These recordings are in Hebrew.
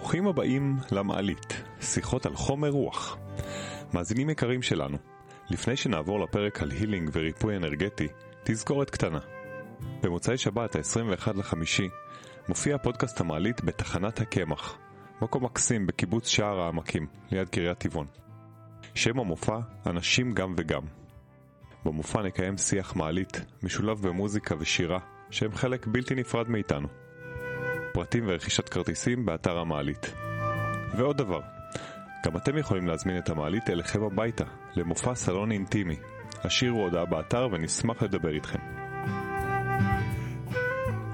ברוכים הבאים למעלית, שיחות על חומר רוח. מאזינים יקרים שלנו, לפני שנעבור לפרק על הילינג וריפוי אנרגטי, תזכורת קטנה. במוצאי שבת, ה-21 לחמישי, מופיע פודקאסט המעלית בתחנת הקמח, מקום מקסים בקיבוץ שער העמקים, ליד קריית טבעון. שם המופע, אנשים גם וגם. במופע נקיים שיח מעלית, משולב במוזיקה ושירה, שהם חלק בלתי נפרד מאיתנו. פרטים ורכישת כרטיסים באתר המעלית. ועוד דבר, גם אתם יכולים להזמין את המעלית אליכם הביתה, למופע סלון אינטימי. השאירו הודעה באתר ונשמח לדבר איתכם.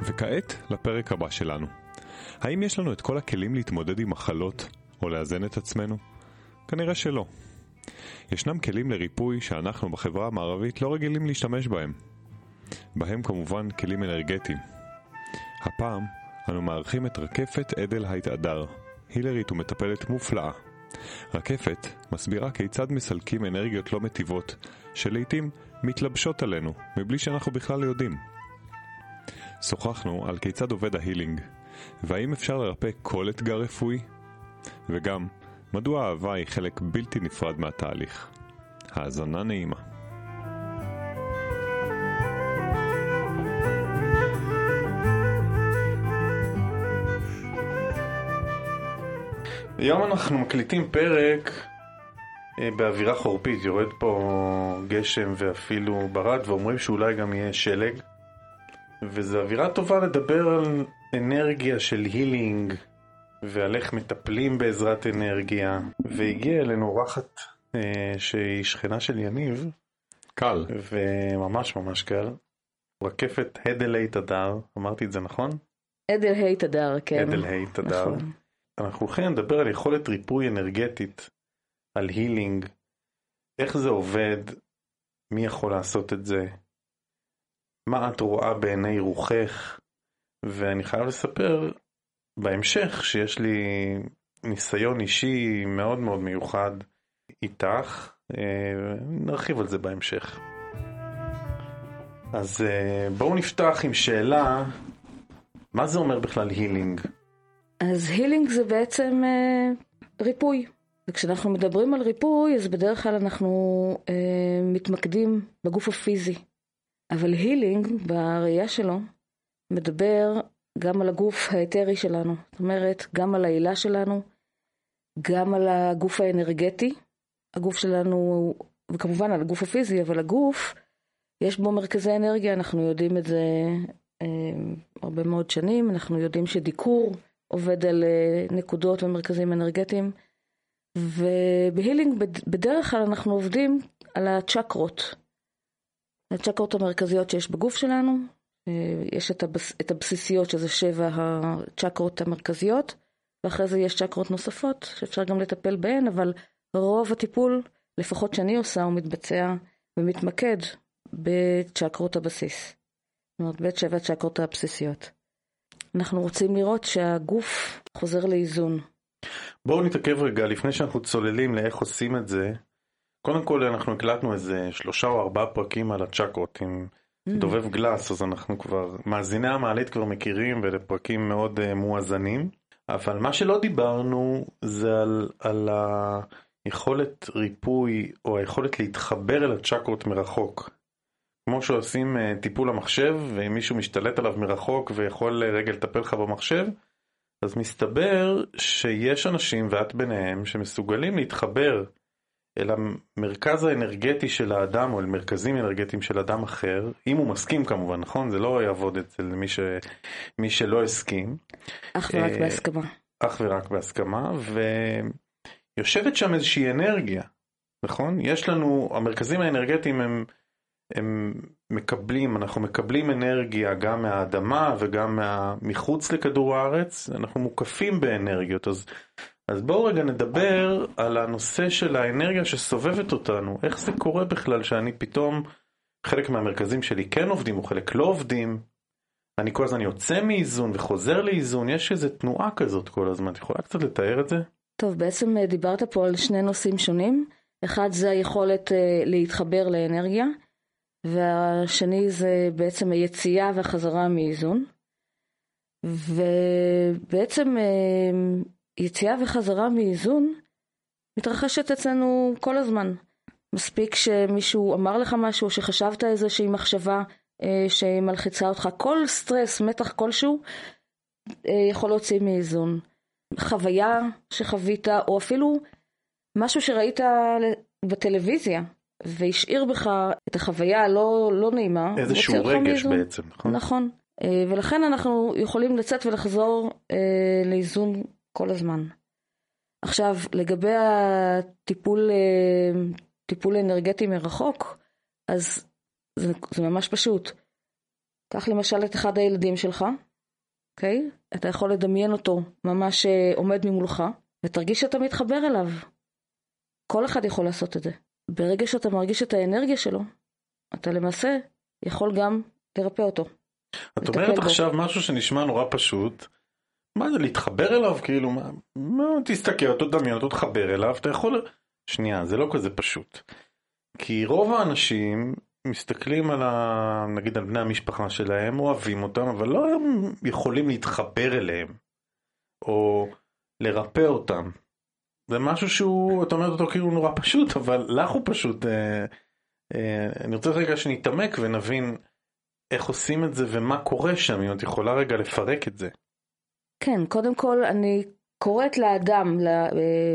וכעת לפרק הבא שלנו. האם יש לנו את כל הכלים להתמודד עם מחלות או לאזן את עצמנו? כנראה שלא. ישנם כלים לריפוי שאנחנו בחברה המערבית לא רגילים להשתמש בהם. בהם כמובן כלים אנרגטיים. הפעם אנו מארחים את רקפת עדל הייתהדר, הילרית ומטפלת מופלאה. רקפת מסבירה כיצד מסלקים אנרגיות לא מטיבות, שלעיתים מתלבשות עלינו, מבלי שאנחנו בכלל יודעים. שוחחנו על כיצד עובד ההילינג, והאם אפשר לרפא כל אתגר רפואי? וגם, מדוע האהבה היא חלק בלתי נפרד מהתהליך. האזנה נעימה. היום אנחנו מקליטים פרק אה, באווירה חורפית, יורד פה גשם ואפילו ברד ואומרים שאולי גם יהיה שלג וזו אווירה טובה לדבר על אנרגיה של הילינג ועל איך מטפלים בעזרת אנרגיה והגיע אלינו אורחת אה, שהיא שכנה של יניב קל. וממש ממש קל רקפת הדלי תדר, אמרתי את זה נכון? עדל ה' תדר, כן. עדל ה' תדר. נכון. אנחנו הולכים לדבר על יכולת ריפוי אנרגטית, על הילינג, איך זה עובד, מי יכול לעשות את זה, מה את רואה בעיני רוחך, ואני חייב לספר בהמשך שיש לי ניסיון אישי מאוד מאוד מיוחד איתך, אה, נרחיב על זה בהמשך. אז אה, בואו נפתח עם שאלה, מה זה אומר בכלל הילינג? אז הילינג זה בעצם אה, ריפוי. וכשאנחנו מדברים על ריפוי, אז בדרך כלל אנחנו אה, מתמקדים בגוף הפיזי. אבל הילינג, בראייה שלו, מדבר גם על הגוף האתרי שלנו. זאת אומרת, גם על העילה שלנו, גם על הגוף האנרגטי. הגוף שלנו, וכמובן על הגוף הפיזי, אבל הגוף, יש בו מרכזי אנרגיה, אנחנו יודעים את זה אה, הרבה מאוד שנים. אנחנו יודעים שדיקור עובד על אה, נקודות ומרכזים אנרגטיים. ובהילינג בד- בדרך כלל אנחנו עובדים על הצ'קרות. הצ'קרות המרכזיות שיש בגוף שלנו, אה, יש את, הבס, את הבסיסיות שזה שבע הצ'קרות המרכזיות, ואחרי זה יש צ'קרות נוספות שאפשר גם לטפל בהן, אבל רוב הטיפול, לפחות שאני עושה, הוא מתבצע ומתמקד בצ'קרות הבסיס. זאת אומרת, בית שבע הצ'קרות הבסיסיות. אנחנו רוצים לראות שהגוף חוזר לאיזון. בואו נתעכב רגע לפני שאנחנו צוללים לאיך עושים את זה. קודם כל אנחנו הקלטנו איזה שלושה או ארבעה פרקים על הצ'קרות עם דובב גלס, אז אנחנו כבר, מאזיני המעלית כבר מכירים ואלה פרקים מאוד uh, מואזנים. אבל מה שלא דיברנו זה על, על היכולת ריפוי או היכולת להתחבר אל הצ'קרות מרחוק. כמו שעושים uh, טיפול המחשב ואם מישהו משתלט עליו מרחוק ויכול uh, רגע לטפל לך במחשב, אז מסתבר שיש אנשים, ואת ביניהם, שמסוגלים להתחבר אל המרכז האנרגטי של האדם, או אל מרכזים אנרגטיים של אדם אחר, אם הוא מסכים כמובן, נכון? זה לא יעבוד אצל מי, ש... מי שלא הסכים, אך ורק אה, בהסכמה. אך ורק בהסכמה, ויושבת שם איזושהי אנרגיה, נכון? יש לנו, המרכזים האנרגטיים הם, הם מקבלים, אנחנו מקבלים אנרגיה גם מהאדמה וגם מה, מחוץ לכדור הארץ, אנחנו מוקפים באנרגיות, אז, אז בואו רגע נדבר על הנושא של האנרגיה שסובבת אותנו, איך זה קורה בכלל שאני פתאום, חלק מהמרכזים שלי כן עובדים או חלק לא עובדים, אני כל הזמן יוצא מאיזון וחוזר לאיזון, יש איזו תנועה כזאת כל הזמן, את יכולה קצת לתאר את זה? טוב, בעצם אה, דיברת פה על שני נושאים שונים. אחד זה היכולת אה, להתחבר לאנרגיה, והשני זה בעצם היציאה והחזרה מאיזון. ובעצם אה, יציאה וחזרה מאיזון מתרחשת אצלנו כל הזמן. מספיק שמישהו אמר לך משהו, שחשבת איזושהי מחשבה אה, שמלחיצה אותך, כל סטרס, מתח כלשהו, אה, יכול להוציא מאיזון. חוויה שחווית, או אפילו משהו שראית בטלוויזיה, והשאיר בך את החוויה הלא לא נעימה. איזשהו רגש בעצם, נכון? נכון. אה, ולכן אנחנו יכולים לצאת ולחזור אה, לאיזון כל הזמן. עכשיו, לגבי הטיפול אה, טיפול אנרגטי מרחוק, אז זה, זה ממש פשוט. קח למשל את אחד הילדים שלך, אוקיי? Okay? אתה יכול לדמיין אותו ממש עומד ממולך, ותרגיש שאתה מתחבר אליו. כל אחד יכול לעשות את זה. ברגע שאתה מרגיש את האנרגיה שלו, אתה למעשה יכול גם לרפא אותו. את אומרת עכשיו משהו שנשמע נורא פשוט. מה זה להתחבר אליו כאילו מה, מה תסתכל אותו דמיין אותו תחבר אליו אתה יכול שנייה זה לא כזה פשוט. כי רוב האנשים מסתכלים על ה... נגיד על בני המשפחה שלהם אוהבים אותם אבל לא יכולים להתחבר אליהם או לרפא אותם. זה משהו שהוא אתה אומר אותו כאילו נורא פשוט אבל לך הוא פשוט אה, אה, אני רוצה רגע שנתעמק ונבין איך עושים את זה ומה קורה שם, אם את יכולה רגע לפרק את זה. כן, קודם כל אני קוראת לאדם אה,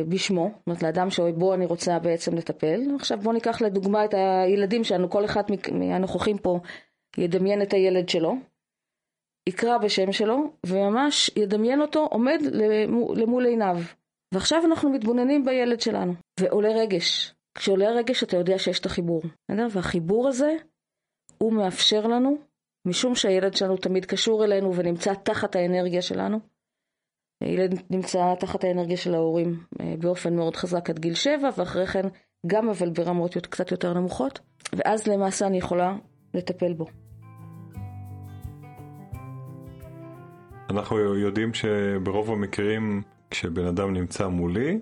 בשמו, זאת אומרת לאדם שבו אני רוצה בעצם לטפל. עכשיו בוא ניקח לדוגמה את הילדים שלנו, כל אחד מהנוכחים פה ידמיין את הילד שלו, יקרא בשם שלו, וממש ידמיין אותו עומד למול עיניו. ועכשיו אנחנו מתבוננים בילד שלנו, ועולה רגש. כשעולה רגש אתה יודע שיש את החיבור, והחיבור הזה הוא מאפשר לנו, משום שהילד שלנו תמיד קשור אלינו ונמצא תחת האנרגיה שלנו. ילד נמצא תחת האנרגיה של ההורים אה, באופן מאוד חזק עד גיל שבע, ואחרי כן גם אבל ברמות קצת יותר נמוכות, ואז למעשה אני יכולה לטפל בו. אנחנו יודעים שברוב המקרים כשבן אדם נמצא מולי,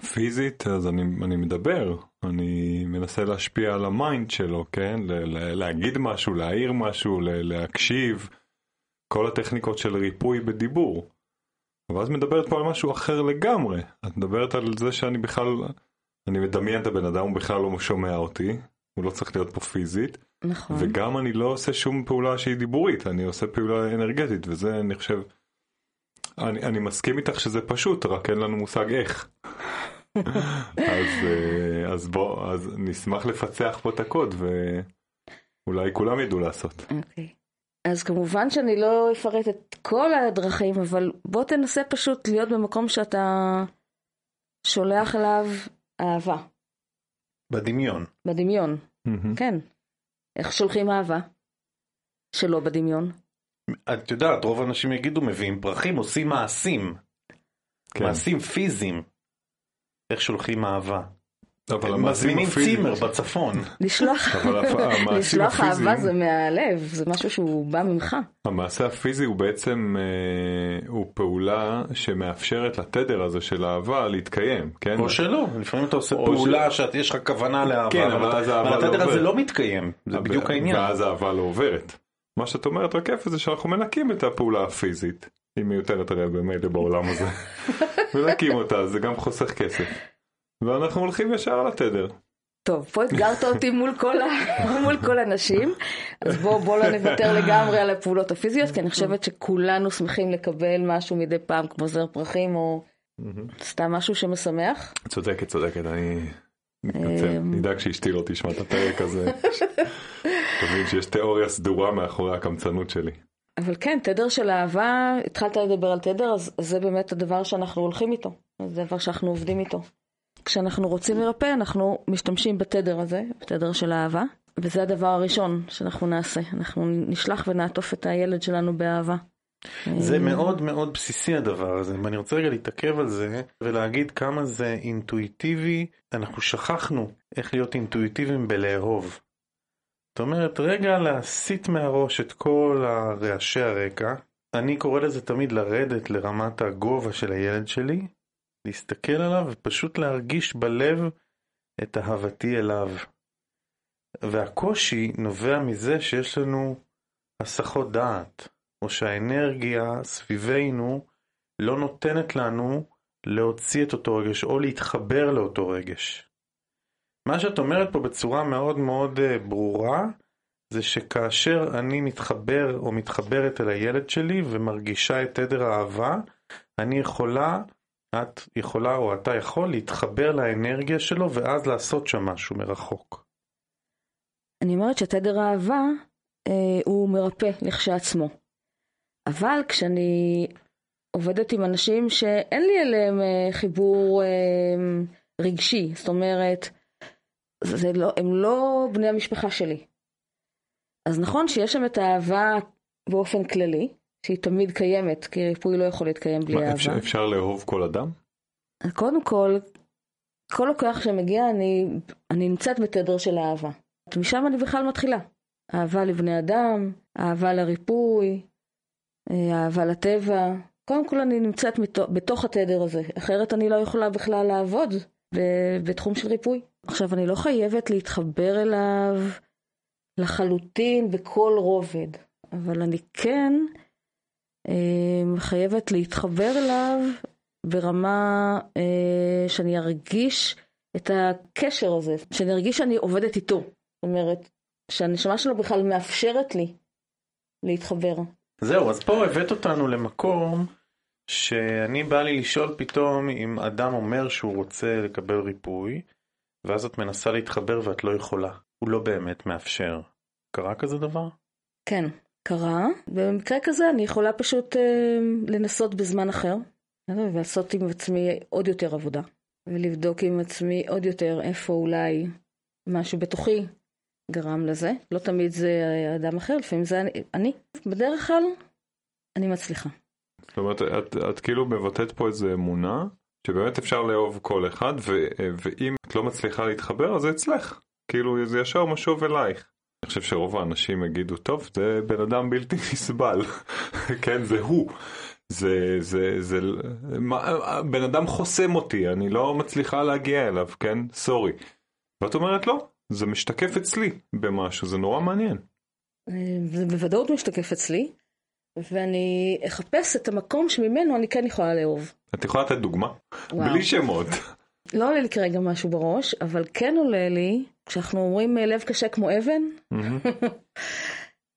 פיזית, אז אני, אני מדבר, אני מנסה להשפיע על ה mind שלו, כן? להגיד משהו, להעיר משהו, להקשיב, כל הטכניקות של ריפוי בדיבור. ואז מדברת פה על משהו אחר לגמרי. את מדברת על זה שאני בכלל, אני מדמיין את הבן אדם, הוא בכלל לא שומע אותי, הוא לא צריך להיות פה פיזית. נכון. וגם אני לא עושה שום פעולה שהיא דיבורית, אני עושה פעולה אנרגטית, וזה אני חושב, אני, אני מסכים איתך שזה פשוט, רק אין לנו מושג איך. אז, אה, אז בוא, אז נשמח לפצח פה את הקוד ואולי כולם ידעו לעשות. אוקיי. Okay. אז כמובן שאני לא אפרט את כל הדרכים, אבל בוא תנסה פשוט להיות במקום שאתה שולח אליו אהבה. בדמיון. בדמיון, mm-hmm. כן. איך שולחים אהבה? שלא בדמיון. את יודעת, רוב האנשים יגידו, מביאים פרחים, עושים מעשים. כן. מעשים פיזיים. איך שולחים אהבה. מזמינים צימר בצפון. לשלוח אהבה זה מהלב, זה משהו שהוא בא ממך. המעשה הפיזי הוא בעצם, אה, הוא פעולה שמאפשרת לתדר הזה של אהבה להתקיים, כן? או שלא, לפעמים אתה עושה פעולה שיש לך כוונה לאהבה, כן, אבל התדר הזה לא מתקיים, זה בדיוק העניין. ואז האהבה לא עוברת. מה שאת אומרת רק איפה זה שאנחנו מנקים את הפעולה הפיזית. היא מיותרת הרי במילא בעולם הזה. מנקים אותה, זה גם חוסך כסף. ואנחנו הולכים ישר על התדר. טוב, פה אתגרת אותי מול כל, ה... מול כל הנשים, אז בואו בוא לא נוותר לגמרי על הפעולות הפיזיות, כי אני חושבת שכולנו שמחים לקבל משהו מדי פעם, כמו זר פרחים או סתם משהו שמשמח. צודקת, צודקת, אני מתנצל, אמ, נדאג שאשתי לא תשמע את הפרק הזה. תבין שיש תיאוריה סדורה מאחורי הקמצנות שלי. אבל כן, תדר של אהבה, התחלת לדבר על תדר, אז זה באמת הדבר שאנחנו הולכים איתו, זה דבר שאנחנו עובדים איתו. כשאנחנו רוצים לרפא, אנחנו משתמשים בתדר הזה, בתדר של אהבה, וזה הדבר הראשון שאנחנו נעשה. אנחנו נשלח ונעטוף את הילד שלנו באהבה. זה מאוד מאוד בסיסי הדבר הזה, ואני רוצה רגע להתעכב על זה ולהגיד כמה זה אינטואיטיבי, אנחנו שכחנו איך להיות אינטואיטיביים בלאהוב. זאת אומרת, רגע להסיט מהראש את כל הרעשי הרקע, אני קורא לזה תמיד לרדת לרמת הגובה של הילד שלי, להסתכל עליו ופשוט להרגיש בלב את אהבתי אליו. והקושי נובע מזה שיש לנו הסחות דעת, או שהאנרגיה סביבנו לא נותנת לנו להוציא את אותו רגש או להתחבר לאותו רגש. מה שאת אומרת פה בצורה מאוד מאוד אה, ברורה, זה שכאשר אני מתחבר או מתחברת אל הילד שלי ומרגישה את תדר האהבה, אני יכולה, את יכולה או אתה יכול להתחבר לאנרגיה שלו ואז לעשות שם משהו מרחוק. אני אומרת שתדר האהבה אה, הוא מרפא לכשעצמו. אבל כשאני עובדת עם אנשים שאין לי אליהם אה, חיבור אה, רגשי, זאת אומרת, זה לא, הם לא בני המשפחה שלי. אז נכון שיש שם את האהבה באופן כללי, שהיא תמיד קיימת, כי ריפוי לא יכול להתקיים בלי מה, אהבה. אפשר, אפשר לאהוב כל אדם? קודם כל, כל לקוח שמגיע, אני, אני נמצאת בתדר של אהבה. משם אני בכלל מתחילה. אהבה לבני אדם, אהבה לריפוי, אהבה לטבע. קודם כל אני נמצאת בתוך התדר הזה, אחרת אני לא יכולה בכלל לעבוד בתחום של ריפוי. עכשיו, אני לא חייבת להתחבר אליו לחלוטין בכל רובד, אבל אני כן אה, חייבת להתחבר אליו ברמה אה, שאני ארגיש את הקשר הזה, שאני ארגיש שאני עובדת איתו. זאת אומרת, שהנשמה שלו בכלל מאפשרת לי להתחבר. זהו, אז פה הבאת אותנו למקום שאני בא לי לשאול פתאום אם אדם אומר שהוא רוצה לקבל ריפוי, ואז את מנסה להתחבר ואת לא יכולה. הוא לא באמת מאפשר. קרה כזה דבר? כן, קרה. במקרה כזה אני יכולה פשוט אה, לנסות בזמן אחר, ולעשות עם עצמי עוד יותר עבודה, ולבדוק עם עצמי עוד יותר איפה אולי משהו בתוכי גרם לזה. לא תמיד זה אדם אחר, לפעמים זה אני. אני. בדרך כלל, אני מצליחה. זאת אומרת, את, את כאילו מבטאת פה איזו אמונה, שבאמת אפשר לאהוב כל אחד, ו, ואם את לא מצליחה להתחבר, אז זה אצלך. כאילו, זה ישר משוב אלייך. אני חושב שרוב האנשים יגידו, טוב, זה בן אדם בלתי נסבל. כן, זה הוא. זה, זה, זה, מה, בן אדם חוסם אותי, אני לא מצליחה להגיע אליו, כן? סורי. ואת אומרת, לא, זה משתקף אצלי במשהו, זה נורא מעניין. זה בוודאות משתקף אצלי, ואני אחפש את המקום שממנו אני כן יכולה לאהוב. את יכולה לתת דוגמה? וואו. בלי שמות. לא עולה לי כרגע משהו בראש, אבל כן עולה לי, כשאנחנו אומרים לב קשה כמו אבן,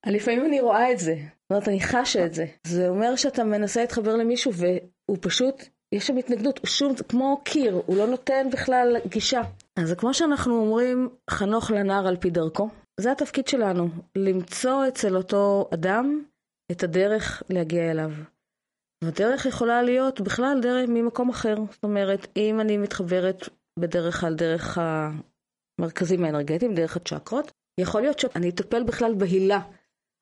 לפעמים אני רואה את זה. זאת אומרת, אני חשה את זה. זה אומר שאתה מנסה להתחבר למישהו והוא פשוט, יש שם התנגדות, הוא שום, כמו קיר, הוא לא נותן בכלל גישה. אז כמו שאנחנו אומרים, חנוך לנער על פי דרכו. זה התפקיד שלנו, למצוא אצל אותו אדם את הדרך להגיע אליו. והדרך יכולה להיות בכלל דרך ממקום אחר. זאת אומרת, אם אני מתחברת בדרך כלל דרך המרכזים האנרגטיים, דרך הצ'קרות, יכול להיות שאני אטפל בכלל בהילה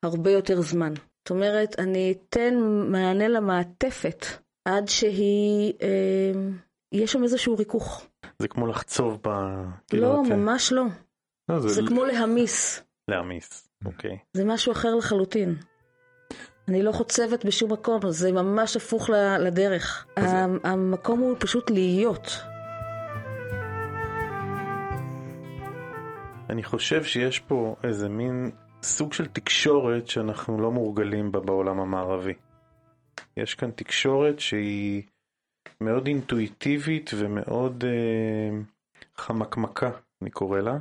הרבה יותר זמן. זאת אומרת, אני אתן מענה למעטפת עד שהיא, אה, יש שם איזשהו ריכוך. זה כמו לחצוב ב... לא, ממש לא. לא זה, זה ל... כמו להמיס. להמיס, אוקיי. זה משהו אחר לחלוטין. אני לא חוצבת בשום מקום, זה ממש הפוך לדרך. אז... המקום הוא פשוט להיות. אני חושב שיש פה איזה מין סוג של תקשורת שאנחנו לא מורגלים בה בעולם המערבי. יש כאן תקשורת שהיא מאוד אינטואיטיבית ומאוד אה, חמקמקה, אני קורא לה.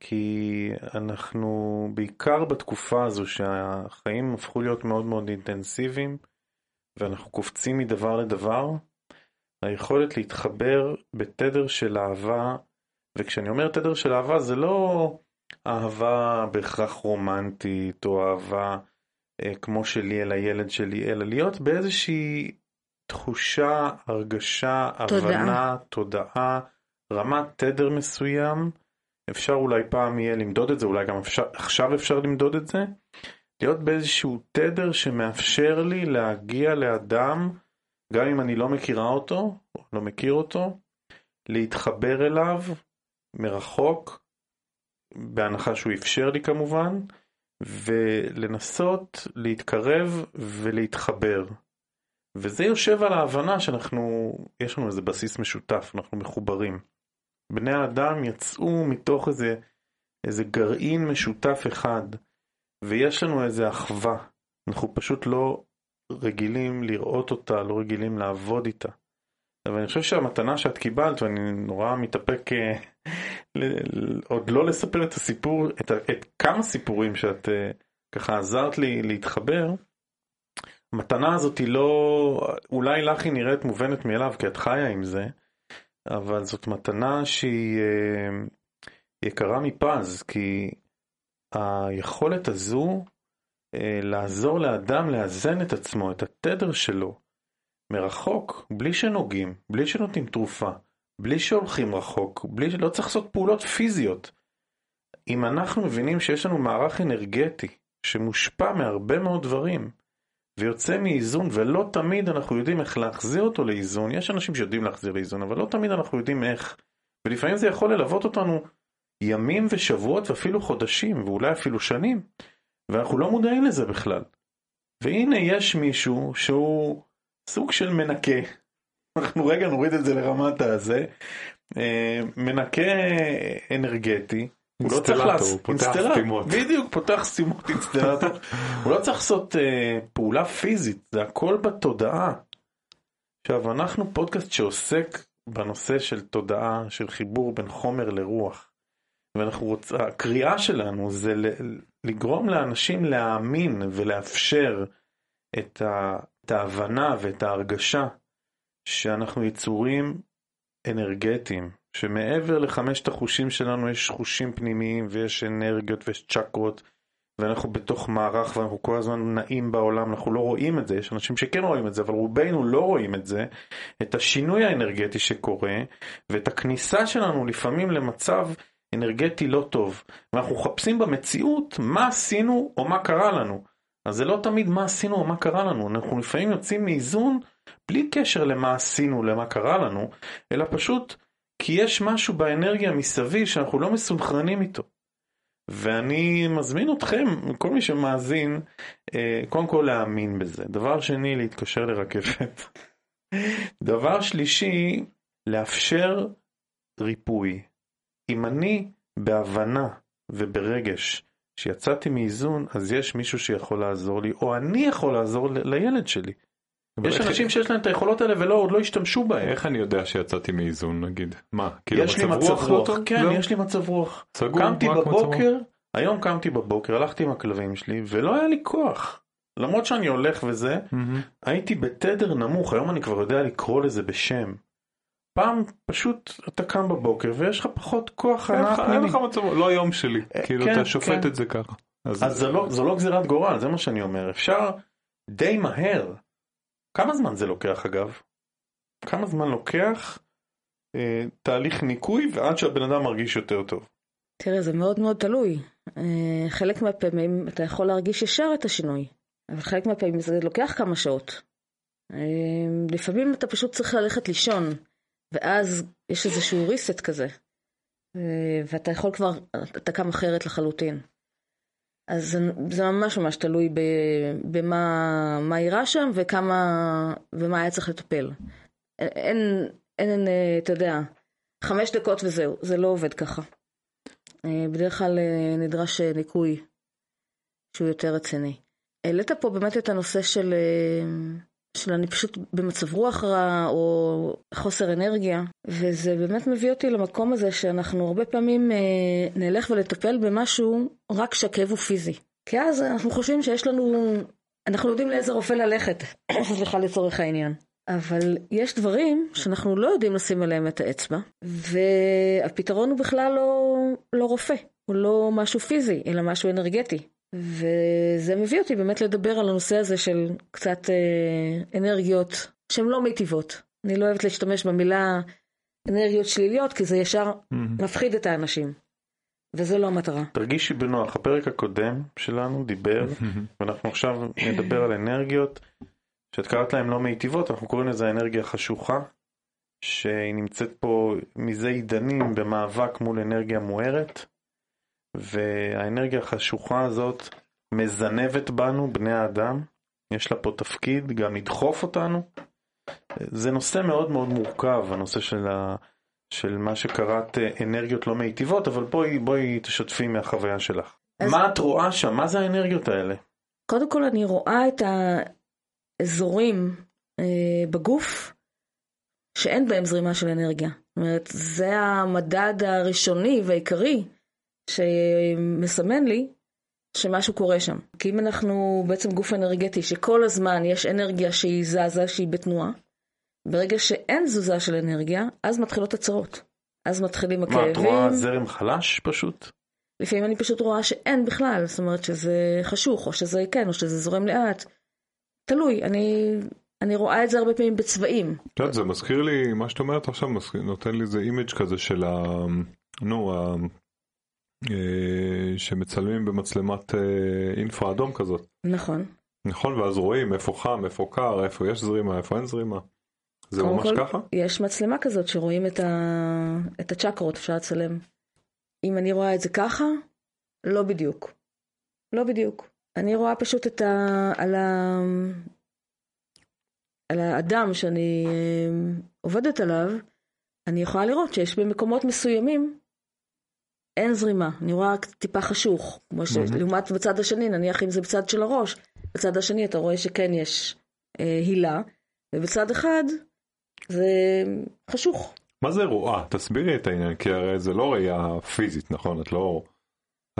כי אנחנו, בעיקר בתקופה הזו שהחיים הפכו להיות מאוד מאוד אינטנסיביים, ואנחנו קופצים מדבר לדבר, היכולת להתחבר בתדר של אהבה, וכשאני אומר תדר של אהבה זה לא אהבה בהכרח רומנטית, או אהבה אה, כמו שלי אל הילד שלי, אלא להיות באיזושהי תחושה, הרגשה. הבנה, תודעה, רמת תדר מסוים. אפשר אולי פעם יהיה למדוד את זה, אולי גם אפשר, עכשיו אפשר למדוד את זה. להיות באיזשהו תדר שמאפשר לי להגיע לאדם, גם אם אני לא מכירה אותו, לא מכיר אותו, להתחבר אליו מרחוק, בהנחה שהוא אפשר לי כמובן, ולנסות להתקרב ולהתחבר. וזה יושב על ההבנה שאנחנו, יש לנו איזה בסיס משותף, אנחנו מחוברים. בני האדם יצאו מתוך איזה, איזה גרעין משותף אחד, ויש לנו איזה אחווה. אנחנו פשוט לא רגילים לראות אותה, לא רגילים לעבוד איתה. אבל אני חושב שהמתנה שאת קיבלת, ואני נורא מתאפק אה, עוד לא לספר את הסיפור, את, את כמה סיפורים שאת אה, ככה עזרת לי להתחבר, המתנה הזאת היא לא, אולי לך היא נראית מובנת מאליו כי את חיה עם זה, אבל זאת מתנה שהיא אה, יקרה מפז, כי היכולת הזו אה, לעזור לאדם לאזן את עצמו, את התדר שלו, מרחוק, בלי שנוגעים, בלי שנותנים תרופה, בלי שהולכים רחוק, בלי, לא צריך לעשות פעולות פיזיות. אם אנחנו מבינים שיש לנו מערך אנרגטי שמושפע מהרבה מאוד דברים, ויוצא מאיזון, ולא תמיד אנחנו יודעים איך להחזיר אותו לאיזון, יש אנשים שיודעים להחזיר לאיזון, אבל לא תמיד אנחנו יודעים איך, ולפעמים זה יכול ללוות אותנו ימים ושבועות ואפילו חודשים, ואולי אפילו שנים, ואנחנו לא מודעים לזה בכלל. והנה יש מישהו שהוא סוג של מנקה, אנחנו רגע נוריד את זה לרמת הזה, אה, מנקה אנרגטי, הוא לא צריך לעשות, פותח סתימות. בדיוק, פותח סתימות אינסטלטור. הוא לא צריך לעשות uh, פעולה פיזית, זה הכל בתודעה. עכשיו, אנחנו פודקאסט שעוסק בנושא של תודעה, של חיבור בין חומר לרוח. ואנחנו רוצים, הקריאה שלנו זה לגרום לאנשים להאמין ולאפשר את, ה, את ההבנה ואת ההרגשה שאנחנו יצורים אנרגטיים, שמעבר לחמשת החושים שלנו יש חושים פנימיים ויש אנרגיות ויש צ'קרות ואנחנו בתוך מערך ואנחנו כל הזמן נעים בעולם, אנחנו לא רואים את זה, יש אנשים שכן רואים את זה, אבל רובנו לא רואים את זה, את השינוי האנרגטי שקורה ואת הכניסה שלנו לפעמים למצב אנרגטי לא טוב, ואנחנו מחפשים במציאות מה עשינו או מה קרה לנו. אז זה לא תמיד מה עשינו או מה קרה לנו, אנחנו לפעמים יוצאים מאיזון בלי קשר למה עשינו, למה קרה לנו, אלא פשוט כי יש משהו באנרגיה מסביב שאנחנו לא מסונכרנים איתו. ואני מזמין אתכם, כל מי שמאזין, אה, קודם כל להאמין בזה. דבר שני, להתקשר לרקפת. דבר שלישי, לאפשר ריפוי. אם אני בהבנה וברגש שיצאתי מאיזון, אז יש מישהו שיכול לעזור לי, או אני יכול לעזור לילד שלי. יש אנשים שיש להם את היכולות האלה ולא, עוד לא השתמשו בהם. איך אני יודע שיצאתי מאיזון נגיד? מה? כאילו יש לי מצב רוח? כן, לא? יש לי מצב רוח. סגור, קמתי בבוקר, היום קמתי בבוקר, הלכתי עם הכלבים שלי, ולא היה לי כוח. למרות שאני הולך וזה, הייתי בתדר נמוך, היום אני כבר יודע לקרוא לזה בשם. פעם פשוט אתה קם בבוקר ויש לך פחות כוח הנאה פנימי. אין לך מצב, לא היום שלי, אה, כאילו אתה כן, שופט כן. את זה ככה. אז זו לא גזירת גורל, זה מה שאני אומר. אפשר די מהר כמה זמן זה לוקח אגב? כמה זמן לוקח אה, תהליך ניקוי ועד שהבן אדם מרגיש יותר טוב? תראה, זה מאוד מאוד תלוי. אה, חלק מהפעמים אתה יכול להרגיש ישר את השינוי, אבל חלק מהפעמים זה לוקח כמה שעות. אה, לפעמים אתה פשוט צריך ללכת לישון, ואז יש איזשהו reset כזה, אה, ואתה יכול כבר, אתה קם אחרת לחלוטין. אז זה, זה ממש ממש תלוי במה אירע שם וכמה, ומה היה צריך לטפל. אין, אין, אתה יודע, חמש דקות וזהו, זה לא עובד ככה. אה, בדרך כלל אה, נדרש אה, ניקוי שהוא יותר רציני. העלית פה באמת את הנושא של, של אני פשוט במצב רוח רע או חוסר אנרגיה, וזה באמת מביא אותי למקום הזה שאנחנו הרבה פעמים נלך ולטפל במשהו רק כשהכאב הוא פיזי. כי אז אנחנו חושבים שיש לנו, אנחנו יודעים לאיזה רופא ללכת, סליחה לצורך העניין. אבל יש דברים שאנחנו לא יודעים לשים עליהם את האצבע, והפתרון הוא בכלל לא, לא רופא, הוא לא משהו פיזי, אלא משהו אנרגטי. וזה מביא אותי באמת לדבר על הנושא הזה של קצת אה, אנרגיות שהן לא מיטיבות. אני לא אוהבת להשתמש במילה אנרגיות שליליות, כי זה ישר mm-hmm. מפחיד את האנשים. וזה לא המטרה. תרגישי בנוח, הפרק הקודם שלנו דיבר, ואנחנו עכשיו נדבר על אנרגיות שאת קראת להן לא מיטיבות, אנחנו קוראים לזה אנרגיה חשוכה, שהיא נמצאת פה מזה עידנים במאבק מול אנרגיה מוארת, והאנרגיה החשוכה הזאת מזנבת בנו, בני האדם, יש לה פה תפקיד גם לדחוף אותנו. זה נושא מאוד מאוד מורכב, הנושא של, ה... של מה שקראת אנרגיות לא מיטיבות, אבל בואי, בואי תשתפי מהחוויה שלך. אז... מה את רואה שם? מה זה האנרגיות האלה? קודם כל אני רואה את, ה... אזורים אה, בגוף שאין בהם זרימה של אנרגיה. זאת אומרת, זה המדד הראשוני והעיקרי שמסמן לי שמשהו קורה שם. כי אם אנחנו בעצם גוף אנרגטי שכל הזמן יש אנרגיה שהיא זזה, שהיא בתנועה, ברגע שאין תזוזה של אנרגיה, אז מתחילות הצרות. אז מתחילים הכאבים. מה, את רואה זרם חלש פשוט? לפעמים אני פשוט רואה שאין בכלל, זאת אומרת שזה חשוך, או שזה כן, או שזה זורם לאט. תלוי, אני, אני רואה את זה הרבה פעמים בצבעים. את יודעת, זה מזכיר לי, מה שאת אומרת עכשיו, מזכיר, נותן לי איזה image כזה של ה... נו, שמצלמים במצלמת אה, אינפרה אדום כזאת. נכון. נכון, ואז רואים איפה חם, איפה קר, איפה יש זרימה, איפה אין זרימה. זה ממש כל, ככה? יש מצלמה כזאת שרואים את, ה... את הצ'קרות, אפשר לצלם. אם אני רואה את זה ככה, לא בדיוק. לא בדיוק. אני רואה פשוט את ה... על, ה... על האדם שאני אה, עובדת עליו, אני יכולה לראות שיש במקומות מסוימים אין זרימה. אני רואה טיפה חשוך. כמו ש... מהמם. לעומת בצד השני, נניח אם זה בצד של הראש, בצד השני אתה רואה שכן יש אה, הילה, ובצד אחד זה חשוך. מה זה רואה? תסבירי את העניין, כי הרי זה לא ראייה פיזית, נכון? את לא...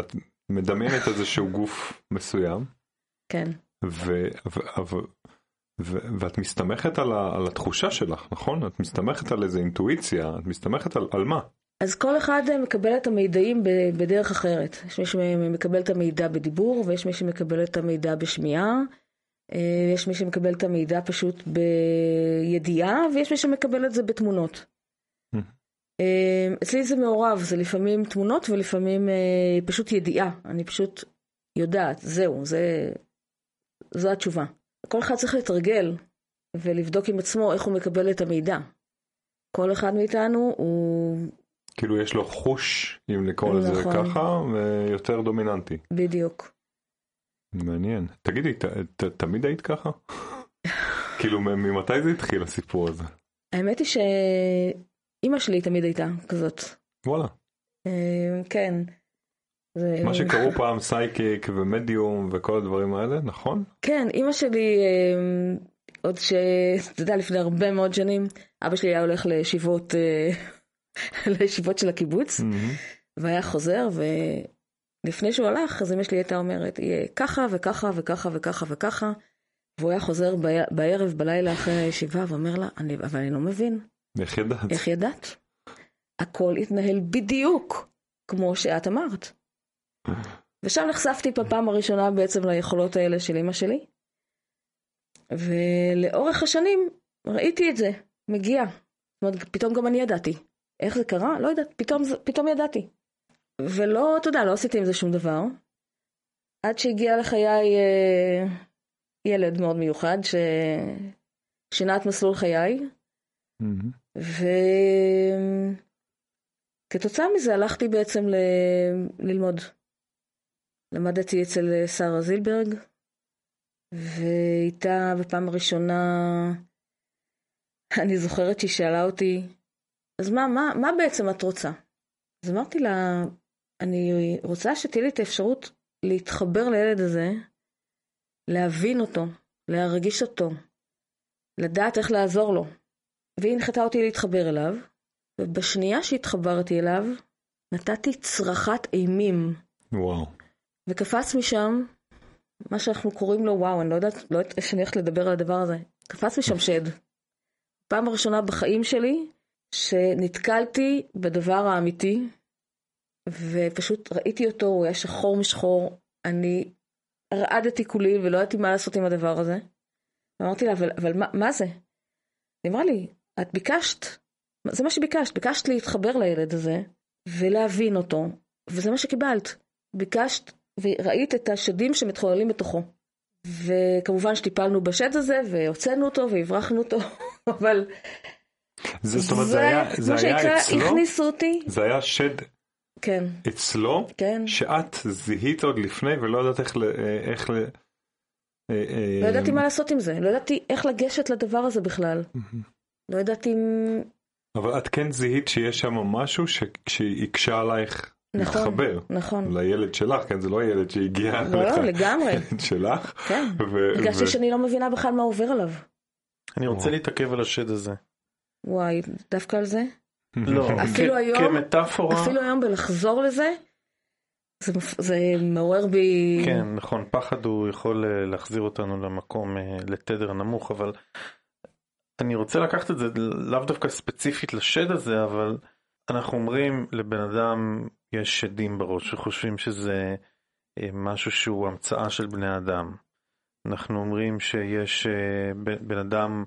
את מדמיינת איזשהו גוף מסוים, כן. ו... ו... ו... ו... ואת מסתמכת על, ה... על התחושה שלך, נכון? את מסתמכת על איזה אינטואיציה, את מסתמכת על, על מה? אז כל אחד מקבל את המידעים בדרך אחרת. יש מי שמקבל את המידע בדיבור, ויש מי שמקבל את המידע בשמיעה, אה, יש מי שמקבל את המידע פשוט בידיעה, ויש מי שמקבל את זה בתמונות. Mhm. אה, אצלי זה מעורב, זה לפעמים תמונות ולפעמים אה, פשוט ידיעה. אני פשוט יודעת, זהו, זה, זו התשובה. כל אחד צריך לתרגל ולבדוק עם עצמו איך הוא מקבל את המידע. כל אחד מאיתנו הוא כאילו יש לו חוש, אם לזה נכון. ככה, ויותר דומיננטי. בדיוק. מעניין. תגידי, ת, ת, תמיד היית ככה? כאילו, ממתי זה התחיל הסיפור הזה? האמת היא שאימא שלי תמיד הייתה כזאת. וואלה. אה, כן. זה... מה שקראו פעם סייקיק ומדיום וכל הדברים האלה, נכון? כן, אימא שלי, אה, עוד ש... אתה יודע, לפני הרבה מאוד שנים, אבא שלי היה הולך לישיבות, אה, לישיבות של הקיבוץ. והיה חוזר, ולפני שהוא הלך, אז אמא שלי הייתה אומרת, יהיה ככה וככה וככה וככה וככה, והוא היה חוזר. בערב, בלילה אחרי הישיבה, ואומר לה, אני... אבל אני לא מבין, איך ידעת? איך ידעת? הכל התנהל בדיוק כמו שאת אמרת. ושם נחשפתי בפעם הראשונה בעצם ליכולות האלה של אמא שלי. ולאורך השנים ראיתי את זה, מגיע. זאת אומרת, פתאום גם אני ידעתי. איך זה קרה? לא יודעת, פתאום, פתאום ידעתי. ולא, אתה יודע, לא עשיתי עם זה שום דבר. עד שהגיע לחיי אה, ילד מאוד מיוחד, ששינה את מסלול חיי. מהמם. וכתוצאה מזה הלכתי בעצם ל- ללמוד. למדתי אצל שרה זילברג, ואיתה בפעם הראשונה, אני זוכרת שהיא שאלה אותי, אז מה, מה, מה בעצם את רוצה? אז אמרתי לה, אני רוצה שתהיה לי את האפשרות להתחבר לילד הזה, להבין אותו, להרגיש אותו, לדעת איך לעזור לו. והיא הנחתה אותי להתחבר אליו, ובשנייה שהתחברתי אליו, נתתי צרחת אימים, וואו. וקפץ משם, מה שאנחנו קוראים לו, וואו, אני לא יודעת, לא יודעת איך אני הולכת לדבר על הדבר הזה, קפץ משם שד. פעם הראשונה בחיים שלי, שנתקלתי בדבר האמיתי, ופשוט ראיתי אותו, הוא היה שחור משחור, אני רעדתי כולי ולא ידעתי מה לעשות עם הדבר הזה. אמרתי לה, אבל, אבל מה, מה זה? היא אמרה לי, את ביקשת, זה מה שביקשת, ביקשת להתחבר לילד הזה ולהבין אותו, וזה מה שקיבלת. ביקשת וראית את השדים שמתחוללים בתוכו. וכמובן שטיפלנו בשד הזה והוצאנו אותו והברחנו אותו, אבל זה, זאת אומרת, זה היה, זה היה אצלו? הכניסו אותי, זה היה שד כן, אצלו, כן, שאת זיהית עוד לפני ולא יודעת איך ל... איך ל... אה, אה, לא ידעתי מה לעשות עם זה, לא ידעתי איך לגשת לדבר הזה בכלל. לא ידעתי אם... אבל את כן זיהית שיש שם משהו שכשהקשה עלייך נכון, להתחבר. נכון. לילד שלך, כן, זה לא הילד שהגיע לא, לא, לגמרי. הילד שלך. כן. הרגשתי ו- שאני לא מבינה בכלל מה עובר עליו. אני רוצה. להתעכב על השד הזה. וואי, דווקא על זה? לא, אפילו כ- היום- כמטאפורה, אפילו היום בלחזור לזה, זה, זה מעורר בי... כן, נכון, פחד הוא יכול אה, להחזיר אותנו למקום, אה, לתדר נמוך, אבל אני רוצה לקחת את זה לאו דווקא ספציפית לשד הזה, אבל אנחנו אומרים לבן אדם יש שדים בראש וחושבים שזה אה, משהו שהוא המצאה של בני אדם. אנחנו אומרים שיש בן אדם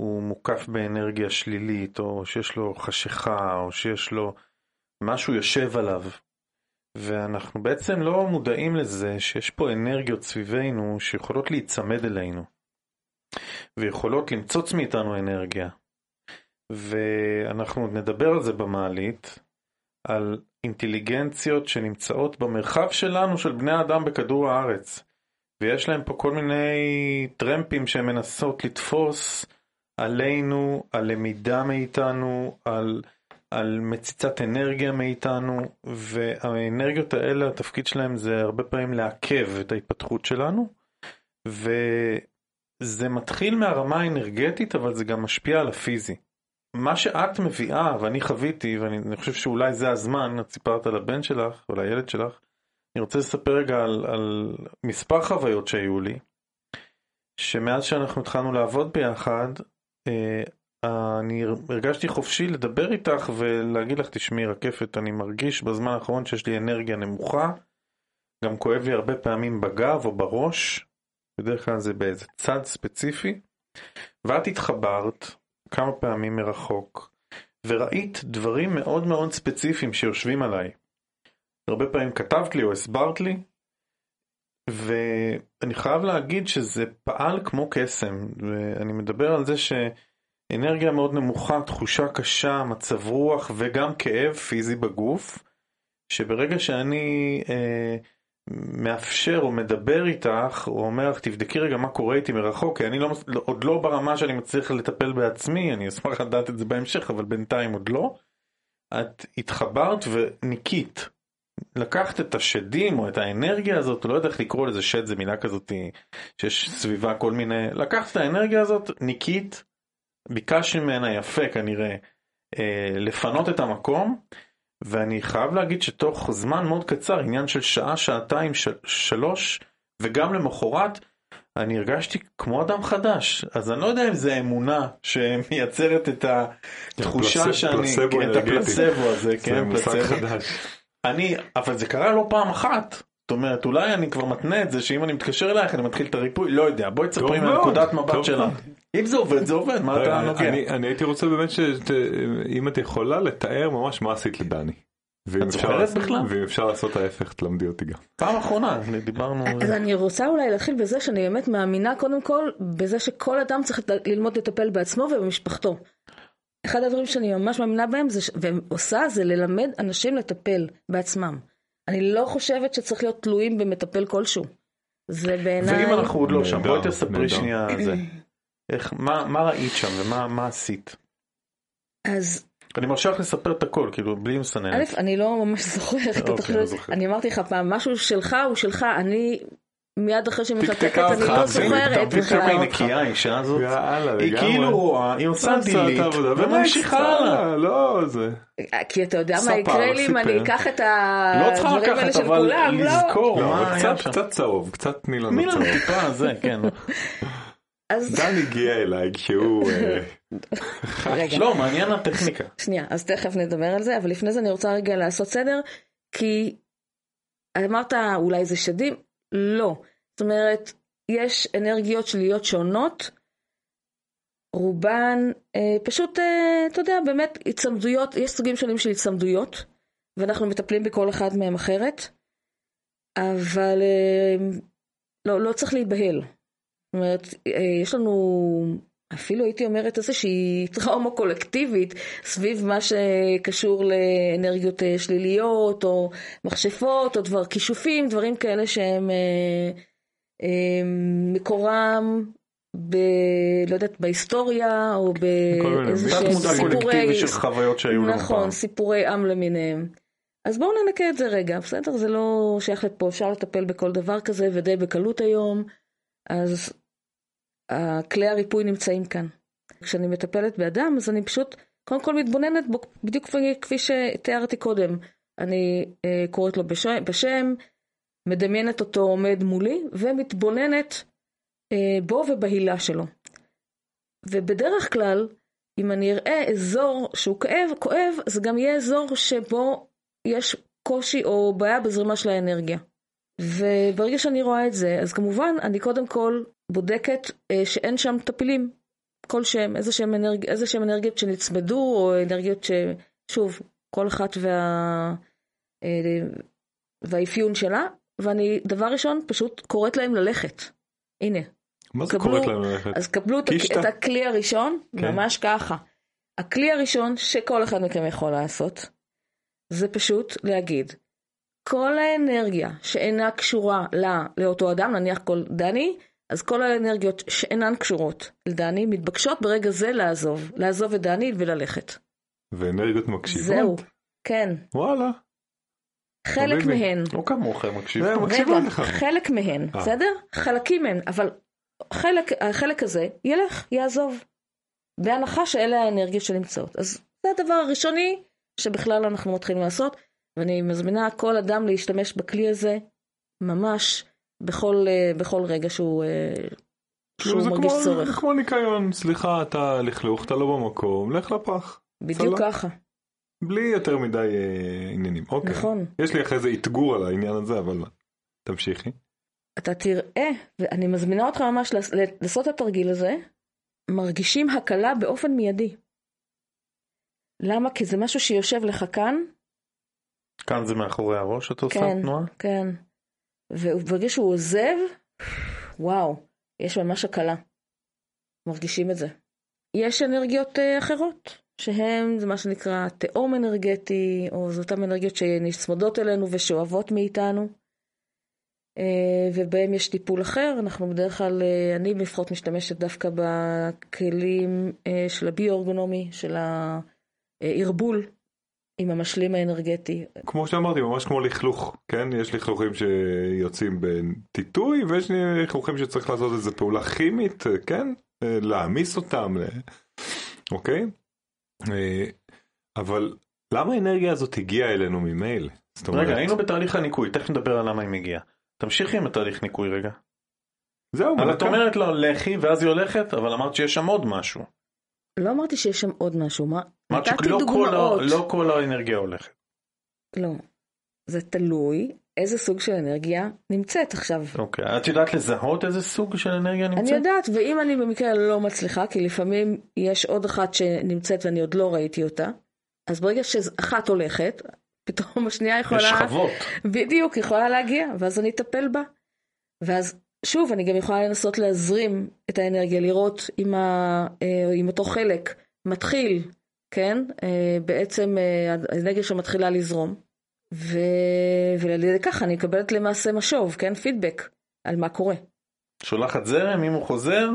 הוא מוקף באנרגיה שלילית, או שיש לו חשיכה, או שיש לו משהו יושב עליו. ואנחנו בעצם לא מודעים לזה שיש פה אנרגיות סביבנו שיכולות להיצמד אלינו. ויכולות למצוץ מאיתנו אנרגיה. ואנחנו נדבר על זה במעלית, על אינטליגנציות שנמצאות במרחב שלנו של בני אדם בכדור הארץ. ויש להם פה כל מיני טרמפים שהן מנסות לתפוס עלינו, על למידה מאיתנו, על, על מציצת אנרגיה מאיתנו, והאנרגיות האלה, התפקיד שלהם זה הרבה פעמים לעכב את ההתפתחות שלנו, וזה מתחיל מהרמה האנרגטית, אבל זה גם משפיע על הפיזי. מה שאת מביאה, ואני חוויתי, ואני חושב שאולי זה הזמן, את סיפרת על הבן שלך, או על הילד שלך, אני רוצה לספר רגע על, על מספר חוויות שהיו לי, שמאז שאנחנו התחלנו לעבוד ביחד, אני הרגשתי חופשי לדבר איתך ולהגיד לך, תשמעי רקפת, אני מרגיש בזמן האחרון שיש לי אנרגיה נמוכה, גם כואב לי הרבה פעמים בגב או בראש, בדרך כלל זה באיזה צד ספציפי, ואת התחברת כמה פעמים מרחוק, וראית דברים מאוד מאוד ספציפיים שיושבים עליי. הרבה פעמים כתבת לי או הסברת לי, ואני חייב להגיד שזה פעל כמו קסם, ואני מדבר על זה שאנרגיה מאוד נמוכה, תחושה קשה, מצב רוח וגם כאב פיזי בגוף, שברגע שאני אה, מאפשר או מדבר איתך, או אומר לך תבדקי רגע מה קורה איתי מרחוק, כי אני לא, עוד לא ברמה שאני מצליח לטפל בעצמי, אני אשמח לדעת את זה בהמשך, אבל בינתיים עוד לא. את התחברת וניקית. לקחת את השדים או את האנרגיה הזאת, לא יודע איך לקרוא לזה שד, זה מילה כזאת שיש סביבה כל מיני, לקחת את האנרגיה הזאת, ניקית, ביקשת ממנה יפה כנראה אה, לפנות את המקום, ואני חייב להגיד שתוך זמן מאוד קצר, עניין של שעה, שעתיים, של, שלוש, וגם למחרת, אני הרגשתי כמו אדם חדש, אז אני לא יודע אם זה אמונה שמייצרת את התחושה פלסב- שאני, פלסבו כן, את. הפלסבו הזה, זה כן, פלסבו. אני, אבל זה קרה לא פעם אחת. זאת אומרת, אולי אני כבר מתנה את זה שאם אני מתקשר אלייך אני מתחיל את הריפוי, לא יודע, בואי תספרי טוב מבט שלך. מאוד. אם זה עובד, זה עובד, מה אתה נוגע? אני- אני הייתי רוצה באמת שאם את יכולה לתאר ממש מה עשית לדני. את אפשר זוכרת לעשות- בכלל? ואם אפשר לעשות ההפך תלמדי אותי גם. פעם אחרונה, דיברנו... אז אני רוצה אולי להתחיל בזה שאני באמת מאמינה קודם כל בזה שכל אדם צריך ללמוד לטפל בעצמו ובמשפחתו. אחד הדברים שאני ממש מאמינה בהם זה, ועושה זה ללמד אנשים לטפל בעצמם. אני לא חושבת שצריך להיות תלויים במטפל כלשהו. זה בעיניי... ואם אנחנו עוד לא שם, בואי תספרי. שנייה על זה. איך, מה מה ראית שם ומה מה עשית? אז אני מרשה לך לספר את הכל, כאילו, בלי א', מסננת. אני לא ממש זוכרת, אוקיי, תחשוב- לא זוכר. אני אמרתי לך פעם, משהו שלך הוא שלך, אני מיד אחרי שהיא משתפת, תקתקה אני לא זוכרת כמה היא בכלל. נקייה האישה הזאת? יאללה, היא. כאילו רואה, היא עושה דילית, וממשיכה הלאה. לא, זה. כי אתה יודע מה יקרה לי אם אני. אקח את לא הדברים האלה של כולם, לא. לזכור לא, קצת צהוב, קצת תני לנו צהוב. טיפה זה, כן. אז דן הגיע אליי כשהוא... אה, רגע, לא, מעניין הטכניקה. שנייה, אז תכף נדבר על זה, אבל לפני זה אני רוצה רגע לעשות סדר, כי אמרת אולי זה שדים, לא. זאת אומרת, יש אנרגיות שליליות שונות, רובן אה, פשוט, אה, אתה יודע, באמת הצמדויות, יש סוגים שונים של הצמדויות, ואנחנו מטפלים בכל אחד מהם אחרת, אבל אה, לא, לא צריך להיבהל. זאת אומרת, אה, יש לנו, אפילו הייתי אומרת איזושהי טראומה קולקטיבית סביב מה שקשור לאנרגיות אה, שליליות, או מכשפות, או דבר, כישופים, דברים כאלה שהם אה, אה, מקורם ב... לא יודעת, בהיסטוריה, או באיזה שהם מודע קולקטיבי של חוויות שהיו לנו נכון, פעם. סיפורי עם למיניהם. אז בואו ננקה את זה רגע, בסדר? זה לא שייך לפה, אפשר לטפל בכל דבר כזה ודי בקלות היום, אז כלי הריפוי נמצאים כאן. כשאני מטפלת באדם, אז אני פשוט קודם כל מתבוננת בו, בדיוק כפי שתיארתי קודם. אני אה, קוראת לו בשם, בשם, מדמיינת אותו עומד מולי, ומתבוננת אה, בו ובהילה שלו. ובדרך כלל, אם אני אראה אזור שהוא כאב, כואב, זה גם יהיה אזור שבו יש קושי או בעיה בזרימה של האנרגיה. וברגע שאני רואה את זה, אז כמובן, אני קודם כל בודקת אה, שאין שם טפילים כלשהם, איזה שהם, אנרג... איזה שהם אנרגיות שנצמדו, או אנרגיות ש... שוב, כל אחת וה... אה, והאפיון שלה, ואני דבר ראשון פשוט קוראת להם ללכת. הנה. מה זה קוראת להם ללכת? אז קבלו קישטה? את הכלי הראשון, כן. ממש ככה. הכלי הראשון שכל אחד מכם יכול לעשות, זה פשוט להגיד, כל האנרגיה שאינה קשורה לה, לאותו אדם, נניח כל דני, אז כל האנרגיות שאינן קשורות לדני מתבקשות ברגע זה לעזוב, לעזוב את דני וללכת. ואנרגיות מקשיבות? זהו, כן. וואלה. חלק מהן. לא כמוכם מקשיב. רגע, חלק מהן, אה. בסדר? חלקים מהן, אבל חלק, החלק הזה ילך, יעזוב. בהנחה שאלה האנרגיות שנמצאות. אז זה הדבר הראשוני שבכלל אנחנו מתחילים לעשות, ואני מזמינה כל אדם להשתמש בכלי הזה ממש בכל, אה, בכל רגע שהוא, אה, שהוא מרגיש כמו, צורך. זה כמו ניקיון, סליחה, אתה לכלוך, אתה לא במקום, לך לפח. בדיוק סלע. ככה. בלי יותר מדי אה, עניינים. אוקיי. נכון. יש לי אחרי זה אתגור על העניין הזה, אבל תמשיכי. אתה תראה, ואני מזמינה אותך ממש לעשות את התרגיל הזה, מרגישים הקלה באופן מיידי. למה? כי זה משהו שיושב לך כאן. כאן זה מאחורי הראש אתה עושה כן, תנועה? כן. וברגע שהוא עוזב, וואו, יש ממש הקלה. מרגישים את זה. יש אנרגיות uh, אחרות, שהן זה מה שנקרא תהום אנרגטי, או זה אותן אנרגיות שנצמדות אלינו ושואבות מאיתנו. Uh, ובהם יש טיפול אחר, אנחנו בדרך כלל, uh, אני לפחות משתמשת דווקא בכלים של הביו-אורגונומי, של הערבול עם המשלים האנרגטי. כמו שאמרתי, ממש כמו לכלוך, כן? יש לכלוכים שיוצאים בטיטוי, ויש לכלוכים שצריך לעשות איזה פעולה כימית, כן? להעמיס אותם, אוקיי? אבל למה האנרגיה הזאת הגיעה אלינו ממייל? רגע, היינו בתהליך הניקוי, תכף נדבר על למה היא מגיעה. תמשיכי עם התהליך ניקוי רגע. זהו, אבל את אומרת לו לכי ואז היא הולכת, אבל אמרת שיש שם עוד משהו. לא אמרתי שיש שם עוד משהו, מה? אמרת שלא כל, לא כל האנרגיה הולכת. לא, זה תלוי איזה סוג של אנרגיה נמצאת עכשיו. אוקיי, את יודעת לזהות איזה סוג של אנרגיה נמצאת? אני יודעת, ואם אני במקרה לא מצליחה, כי לפעמים יש עוד אחת שנמצאת ואני עוד לא ראיתי אותה, אז ברגע שאחת הולכת, פתאום השנייה יכולה... יש שכבות. בדיוק, יכולה להגיע, ואז אני אטפל בה. ואז שוב, אני גם יכולה לנסות להזרים את האנרגיה, לראות אם, ה, אה, אם אותו חלק מתחיל, כן? אה, בעצם אה, האנרגיה שמתחילה לזרום. ו... ועל ידי ככה אני מקבלת למעשה משוב, כן? פידבק על מה קורה. שולחת זרם, אם הוא חוזר?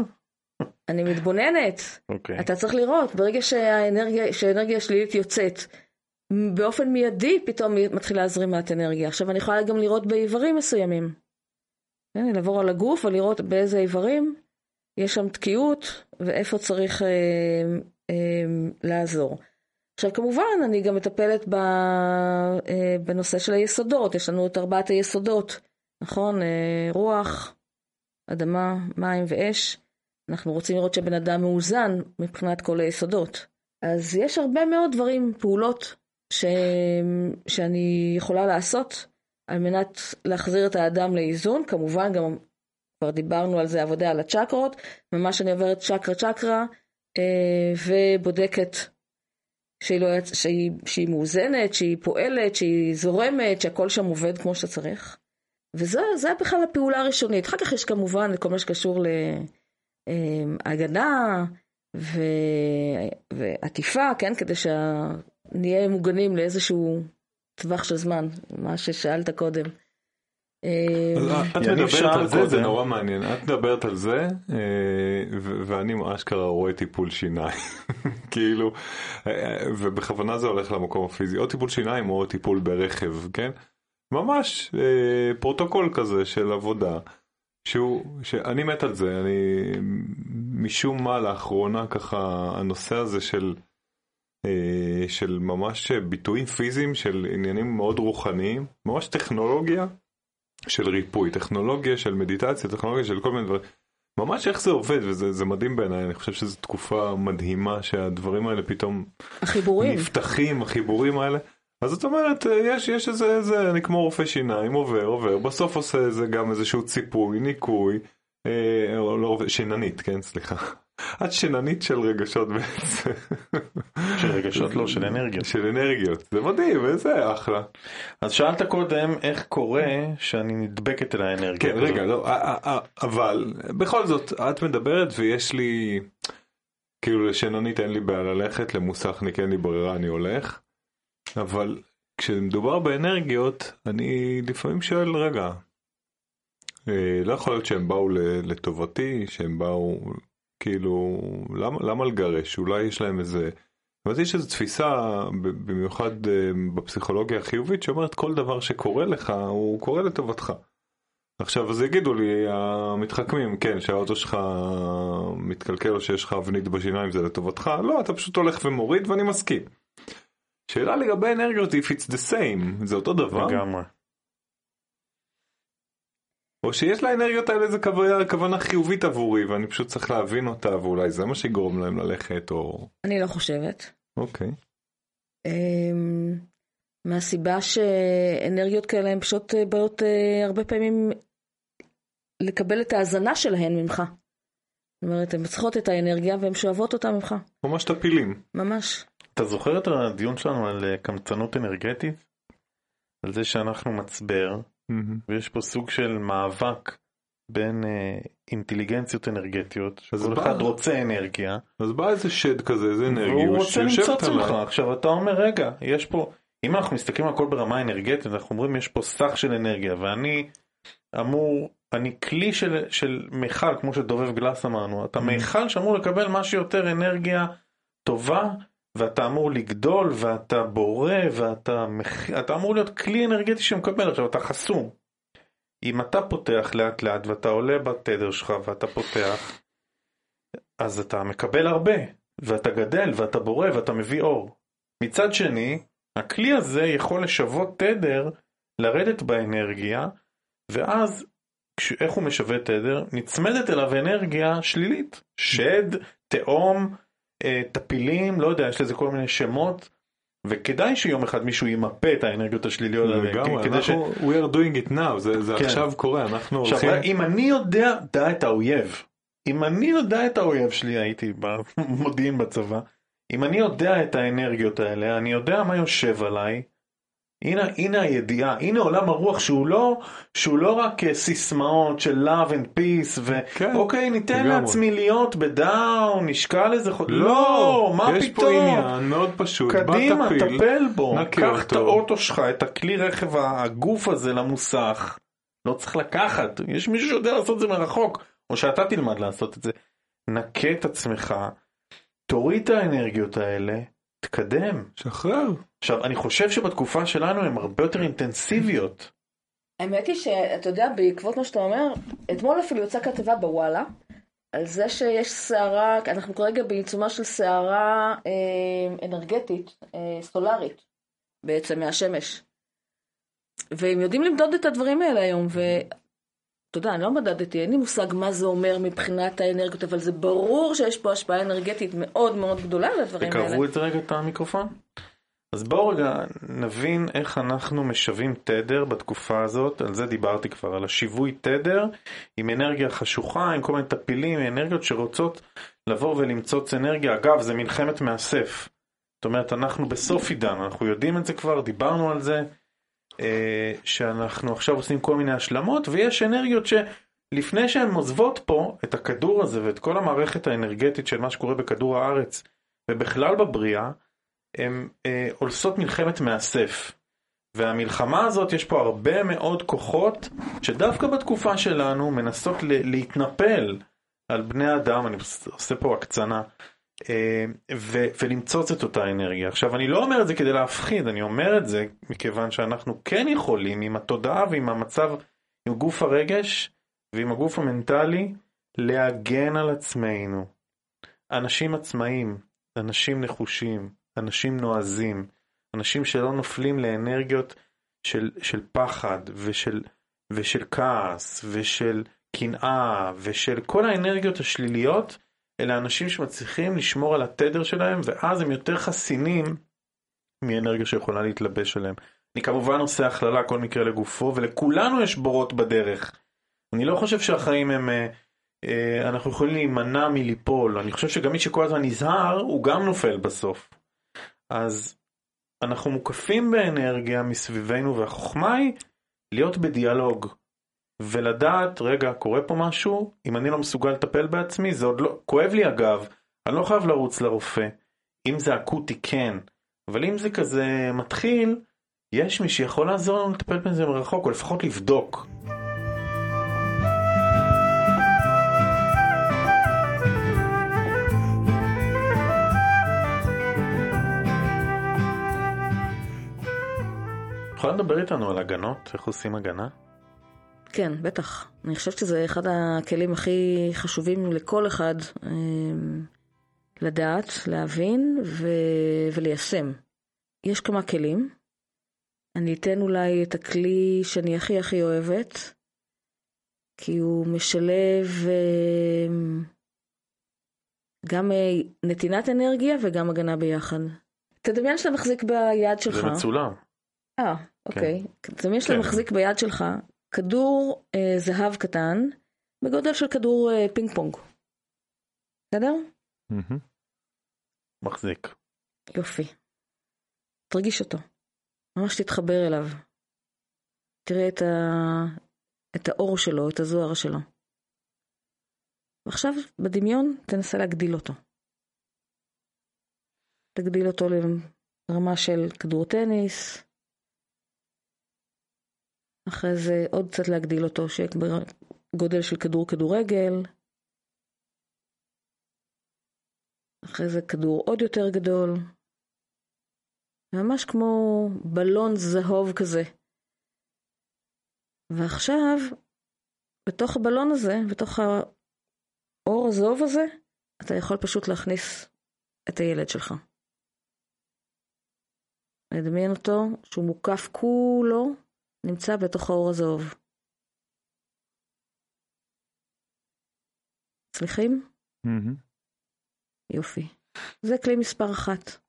אני מתבוננת. Okay. אוקיי. אתה צריך לראות, ברגע שהאנרגיה, שהאנרגיה השלילית יוצאת, באופן מיידי פתאום מתחילה זרימת אנרגיה. עכשיו אני יכולה גם לראות באיברים מסוימים. כן, לעבור על הגוף ולראות באיזה איברים יש שם תקיעות ואיפה צריך אה, אה, לעזור. עכשיו כמובן אני גם מטפלת ב, אה, בנושא של היסודות, יש לנו את ארבעת היסודות, נכון? אה, רוח, אדמה, מים ואש. אנחנו רוצים לראות שבן אדם מאוזן מבחינת כל היסודות. אז יש הרבה מאוד דברים, פעולות ש... שאני יכולה לעשות על מנת להחזיר את האדם לאיזון. כמובן, גם כבר דיברנו על זה, עבודה על הצ'קרות. ממש אני עוברת צ'קרה צ'קרה אה, ובודקת שהיא, לא, שהיא, שהיא מאוזנת, שהיא פועלת, שהיא זורמת, שהכל שם עובד כמו שצריך. וזה בכלל הפעולה הראשונית. אחר כך יש כמובן כל מה שקשור להגנה ו... ועטיפה, כן? כדי שנהיה מוגנים לאיזשהו טווח של זמן, מה ששאלת קודם. אה, את מדברת על זה, זה. נורא מעניין. את מדברת על זה, אה, ואני אשכרה רואה טיפול שיניים. כאילו, אה, ובכוונה זה הולך למקום הפיזי. או טיפול שיניים או טיפול ברכב, כן? ממש פרוטוקול כזה של עבודה. שהוא, שאני מת על זה, אני משום מה לאחרונה ככה הנושא הזה של, של ממש ביטויים פיזיים של עניינים מאוד רוחניים, ממש טכנולוגיה של ריפוי, טכנולוגיה של מדיטציה, טכנולוגיה של כל מיני דברים. ממש איך זה עובד וזה זה מדהים בעיניי, אני חושב שזו תקופה מדהימה שהדברים האלה פתאום החיבורים. נפתחים, החיבורים האלה. אז זאת אומרת, יש, יש איזה, איזה, אני כמו רופא שיניים, עובר, עובר, בסוף עושה איזה גם איזשהו ציפוי, ניקוי, אה, לא רופא, שיננית, כן, סליחה. את שיננית של רגשות בעצם. של רגשות לא, של אנרגיות. של אנרגיות, זה מדהים, איזה אחלה. אז שאלת קודם איך קורה שאני נדבקת אל האנרגיה. כן, רגע, לא, אה, אה, אה, אבל בכל זאת, את מדברת ויש לי, כאילו לשיננית אין לי בעיה ללכת, למוסכניק אין לי ברירה, אני הולך, אבל כשמדובר באנרגיות, אני לפעמים שואל, רגע, לא יכול להיות שהם באו לטובתי, שהם באו, כאילו, למה, למה לגרש? אולי יש להם איזה... ואז יש איזו תפיסה, במיוחד אה, בפסיכולוגיה החיובית, שאומרת כל דבר שקורה לך, הוא קורה לטובתך. עכשיו, אז יגידו לי המתחכמים, כן, שהאוטו שלך מתקלקל או שיש לך אבנית בשיניים זה לטובתך, לא, אתה פשוט הולך ומוריד ואני מסכים. שאלה לגבי אנרגיות, if it's the same, זה אותו דבר? לגמרי. או שיש לאנרגיות האלה איזה כוונה, כוונה חיובית עבורי ואני פשוט צריך להבין אותה ואולי זה מה שיגרום להם ללכת או... אני לא חושבת. אוקיי. אמ, מהסיבה שאנרגיות כאלה הן פשוט אה, באות אה, הרבה פעמים לקבל את ההאזנה שלהן ממך. זאת אומרת, הן צריכות את האנרגיה והן שואבות אותה ממך, ממש טפילים. ממש. אתה זוכר את הדיון שלנו על אה, קמצנות אנרגטית? על זה שאנחנו מצבר, ויש פה סוג של מאבק בין אה, אינטליגנציות אנרגטיות, שכל אחד רוצה אנרגיה, אז בא איזה שד כזה, איזה אנרגיה, והוא רוצה למצוץ. ממך. עכשיו אתה אומר, רגע, יש פה, אם אנחנו מסתכלים על הכל ברמה אנרגטית, אנחנו אומרים יש פה סך של אנרגיה, ואני אמור, אני כלי של, של מיכל, כמו שדובב גלס אמרנו, אתה Mm. מיכל שאמור לקבל מה שיותר אנרגיה טובה, ואתה אמור לגדול, ואתה בורא, ואתה. אתה אמור להיות כלי אנרגטי שמקבל, עכשיו אתה חסום. אם אתה פותח לאט לאט ואתה עולה בתדר שלך ואתה פותח, אז אתה מקבל הרבה, ואתה גדל ואתה בורא ואתה מביא אור. מצד שני, הכלי הזה יכול לשוות תדר, לרדת באנרגיה, ואז כש- איך הוא משווה תדר? נצמדת אליו אנרגיה שלילית. שד, תהום, טפילים, לא יודע, יש לזה כל מיני שמות. וכדאי שיום אחד מישהו ימפה את האנרגיות השליליות האלה. לגמרי, כדי ש- אנחנו, we are doing it now, זה זה כן. עכשיו קורה, אנחנו עכשיו, הולכים... אם אני יודע, דע את האויב. אם אני יודע את האויב שלי, הייתי במודיעין בצבא, אם אני יודע את האנרגיות האלה, אני יודע מה יושב עליי, הנה, הנה הידיעה, הנה עולם הרוח שהוא לא, שהוא לא רק אה, סיסמאות של love and peace, כן, ואוקיי, ניתן לגמרי. לעצמי להיות בדאון, נשקל איזה חוד... לא, מה יש פה פתאום? עניין מאוד פשוט, קדימה, טפיל, טפל בו, קח את. האוטו שלך, את הכלי רכב, הגוף הזה למוסך, לא צריך לקחת, יש מישהו שיודע לעשות את זה מרחוק, או שאתה תלמד לעשות את זה. נקה את עצמך, תוריד את האנרגיות האלה, תקדם. שחרר. עכשיו, אני חושב שבתקופה שלנו הן הרבה יותר אינטנסיביות. האמת היא שאתה יודע, בעקבות מה שאתה אומר, אתמול אפילו יצאה כתבה בוואלה, על זה שיש סערה, אנחנו כרגע בעיצומה של סערה אה, אנרגטית, אה, סולארית, בעצם מהשמש. והם יודעים למדוד את הדברים האלה היום, ואתה יודע, אני לא מדדתי, אין לי מושג מה זה אומר מבחינת האנרגיות, אבל זה ברור שיש פה השפעה אנרגטית מאוד מאוד גדולה לדברים האלה. תקרבו את רגע את המיקרופון. אז בואו רגע נבין איך אנחנו משווים תדר בתקופה הזאת, על זה דיברתי כבר, על השיווי תדר עם אנרגיה חשוכה, עם כל מיני טפילים, אנרגיות שרוצות לבוא ולמצוץ אנרגיה. אגב, זה מלחמת מאסף. זאת אומרת, אנחנו בסוף עידן, אנחנו יודעים את זה כבר, דיברנו על זה, שאנחנו עכשיו עושים כל מיני השלמות, ויש אנרגיות שלפני שהן עוזבות פה את הכדור הזה ואת כל המערכת האנרגטית של מה שקורה בכדור הארץ, ובכלל בבריאה, הן אה, עושות מלחמת מאסף. והמלחמה הזאת, יש פה הרבה מאוד כוחות שדווקא בתקופה שלנו מנסות להתנפל על בני אדם, אני עושה פה הקצנה, אה, ולמצוץ את אותה אנרגיה. עכשיו, אני לא אומר את זה כדי להפחיד, אני אומר את זה מכיוון שאנחנו כן יכולים עם התודעה ועם המצב, עם גוף הרגש ועם הגוף המנטלי, להגן על עצמנו. אנשים עצמאים, אנשים נחושים, אנשים נועזים, אנשים שלא נופלים לאנרגיות של, של פחד ושל, ושל כעס ושל קנאה ושל כל האנרגיות השליליות, אלה אנשים שמצליחים לשמור על התדר שלהם ואז הם יותר חסינים מאנרגיה שיכולה להתלבש עליהם. אני כמובן עושה הכללה כל מקרה לגופו ולכולנו יש בורות בדרך. אני לא חושב שהחיים הם, אה, אה, אנחנו יכולים להימנע מליפול, אני חושב שגם מי שכל הזמן נזהר הוא גם נופל בסוף. אז אנחנו מוקפים באנרגיה מסביבנו והחוכמה היא להיות בדיאלוג ולדעת רגע קורה פה משהו אם אני לא מסוגל לטפל בעצמי זה עוד לא כואב לי אגב אני לא חייב לרוץ לרופא אם זה אקוטי כן אבל אם זה כזה מתחיל יש מי שיכול לעזור לנו לטפל בזה מרחוק או לפחות לבדוק. יכולה לדבר איתנו על הגנות? איך עושים הגנה? כן, בטח. אני חושבת שזה אחד הכלים הכי חשובים לכל אחד אמ, לדעת, להבין ו- וליישם. יש כמה כלים. אני אתן אולי את הכלי שאני הכי הכי אוהבת, כי הוא משלב אמ, גם אה, נתינת אנרגיה וגם הגנה ביחד. תדמיין שאתה מחזיק ביד שלך. זה מצולם. אה, אוקיי. תדמיין כן. שאתה מחזיק ביד שלך כדור אה, זהב קטן בגודל של כדור אה, פינג פונג. בסדר? מחזיק. יופי. תרגיש אותו. ממש תתחבר אליו. תראה את, ה... את האור שלו, את הזוהר שלו. ועכשיו בדמיון תנסה להגדיל אותו. תגדיל אותו לרמה של כדור טניס, אחרי זה עוד קצת להגדיל אותו, שיהיה גודל של כדור כדורגל. אחרי זה כדור עוד יותר גדול. ממש כמו בלון זהוב כזה. ועכשיו, בתוך הבלון הזה, בתוך האור הזהוב הזה, אתה יכול פשוט להכניס את הילד שלך. לדמיין אותו שהוא מוקף כולו נמצא בתוך האור הזהוב. מצליחים? Mm-hmm. יופי. זה כלי מספר אחת.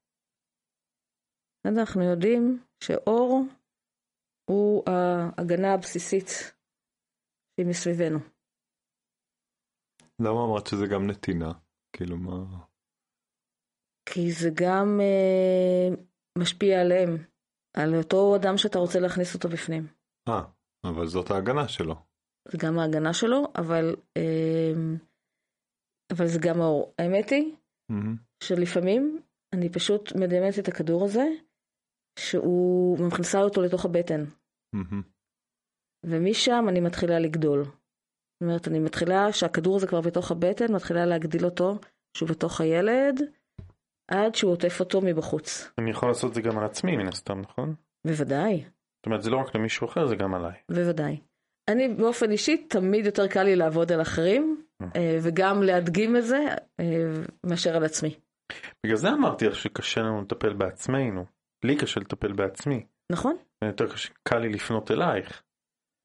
אנחנו יודעים שאור הוא ההגנה הבסיסית שהיא מסביבנו. למה אמרת שזה גם נתינה? כאילו מה... כי זה גם אה, משפיע עליהם. על אותו אדם שאתה רוצה להכניס אותו בפנים. אה, אבל זאת ההגנה שלו. זה גם ההגנה שלו, אבל, אה, אבל זה גם האור. האמת היא mm-hmm. שלפעמים אני פשוט מדמיינת את הכדור הזה, שהוא מכניסה אותו לתוך הבטן. Mm-hmm. ומשם אני מתחילה לגדול. זאת אומרת, אני מתחילה, שהכדור הזה כבר בתוך הבטן, מתחילה להגדיל אותו, שהוא בתוך הילד, עד שהוא עוטף אותו מבחוץ. אני יכול לעשות את זה גם על עצמי מן הסתם, נכון? בוודאי. זאת אומרת, זה לא רק למישהו אחר, זה גם עליי. בוודאי. אני באופן אישי, תמיד יותר קל לי לעבוד על אחרים, אה. אה, וגם להדגים את זה, אה, מאשר על עצמי. בגלל זה אמרתי לך שקשה לנו לטפל בעצמנו. לי קשה לטפל בעצמי. נכון. יותר קשה, קל לי לפנות אלייך.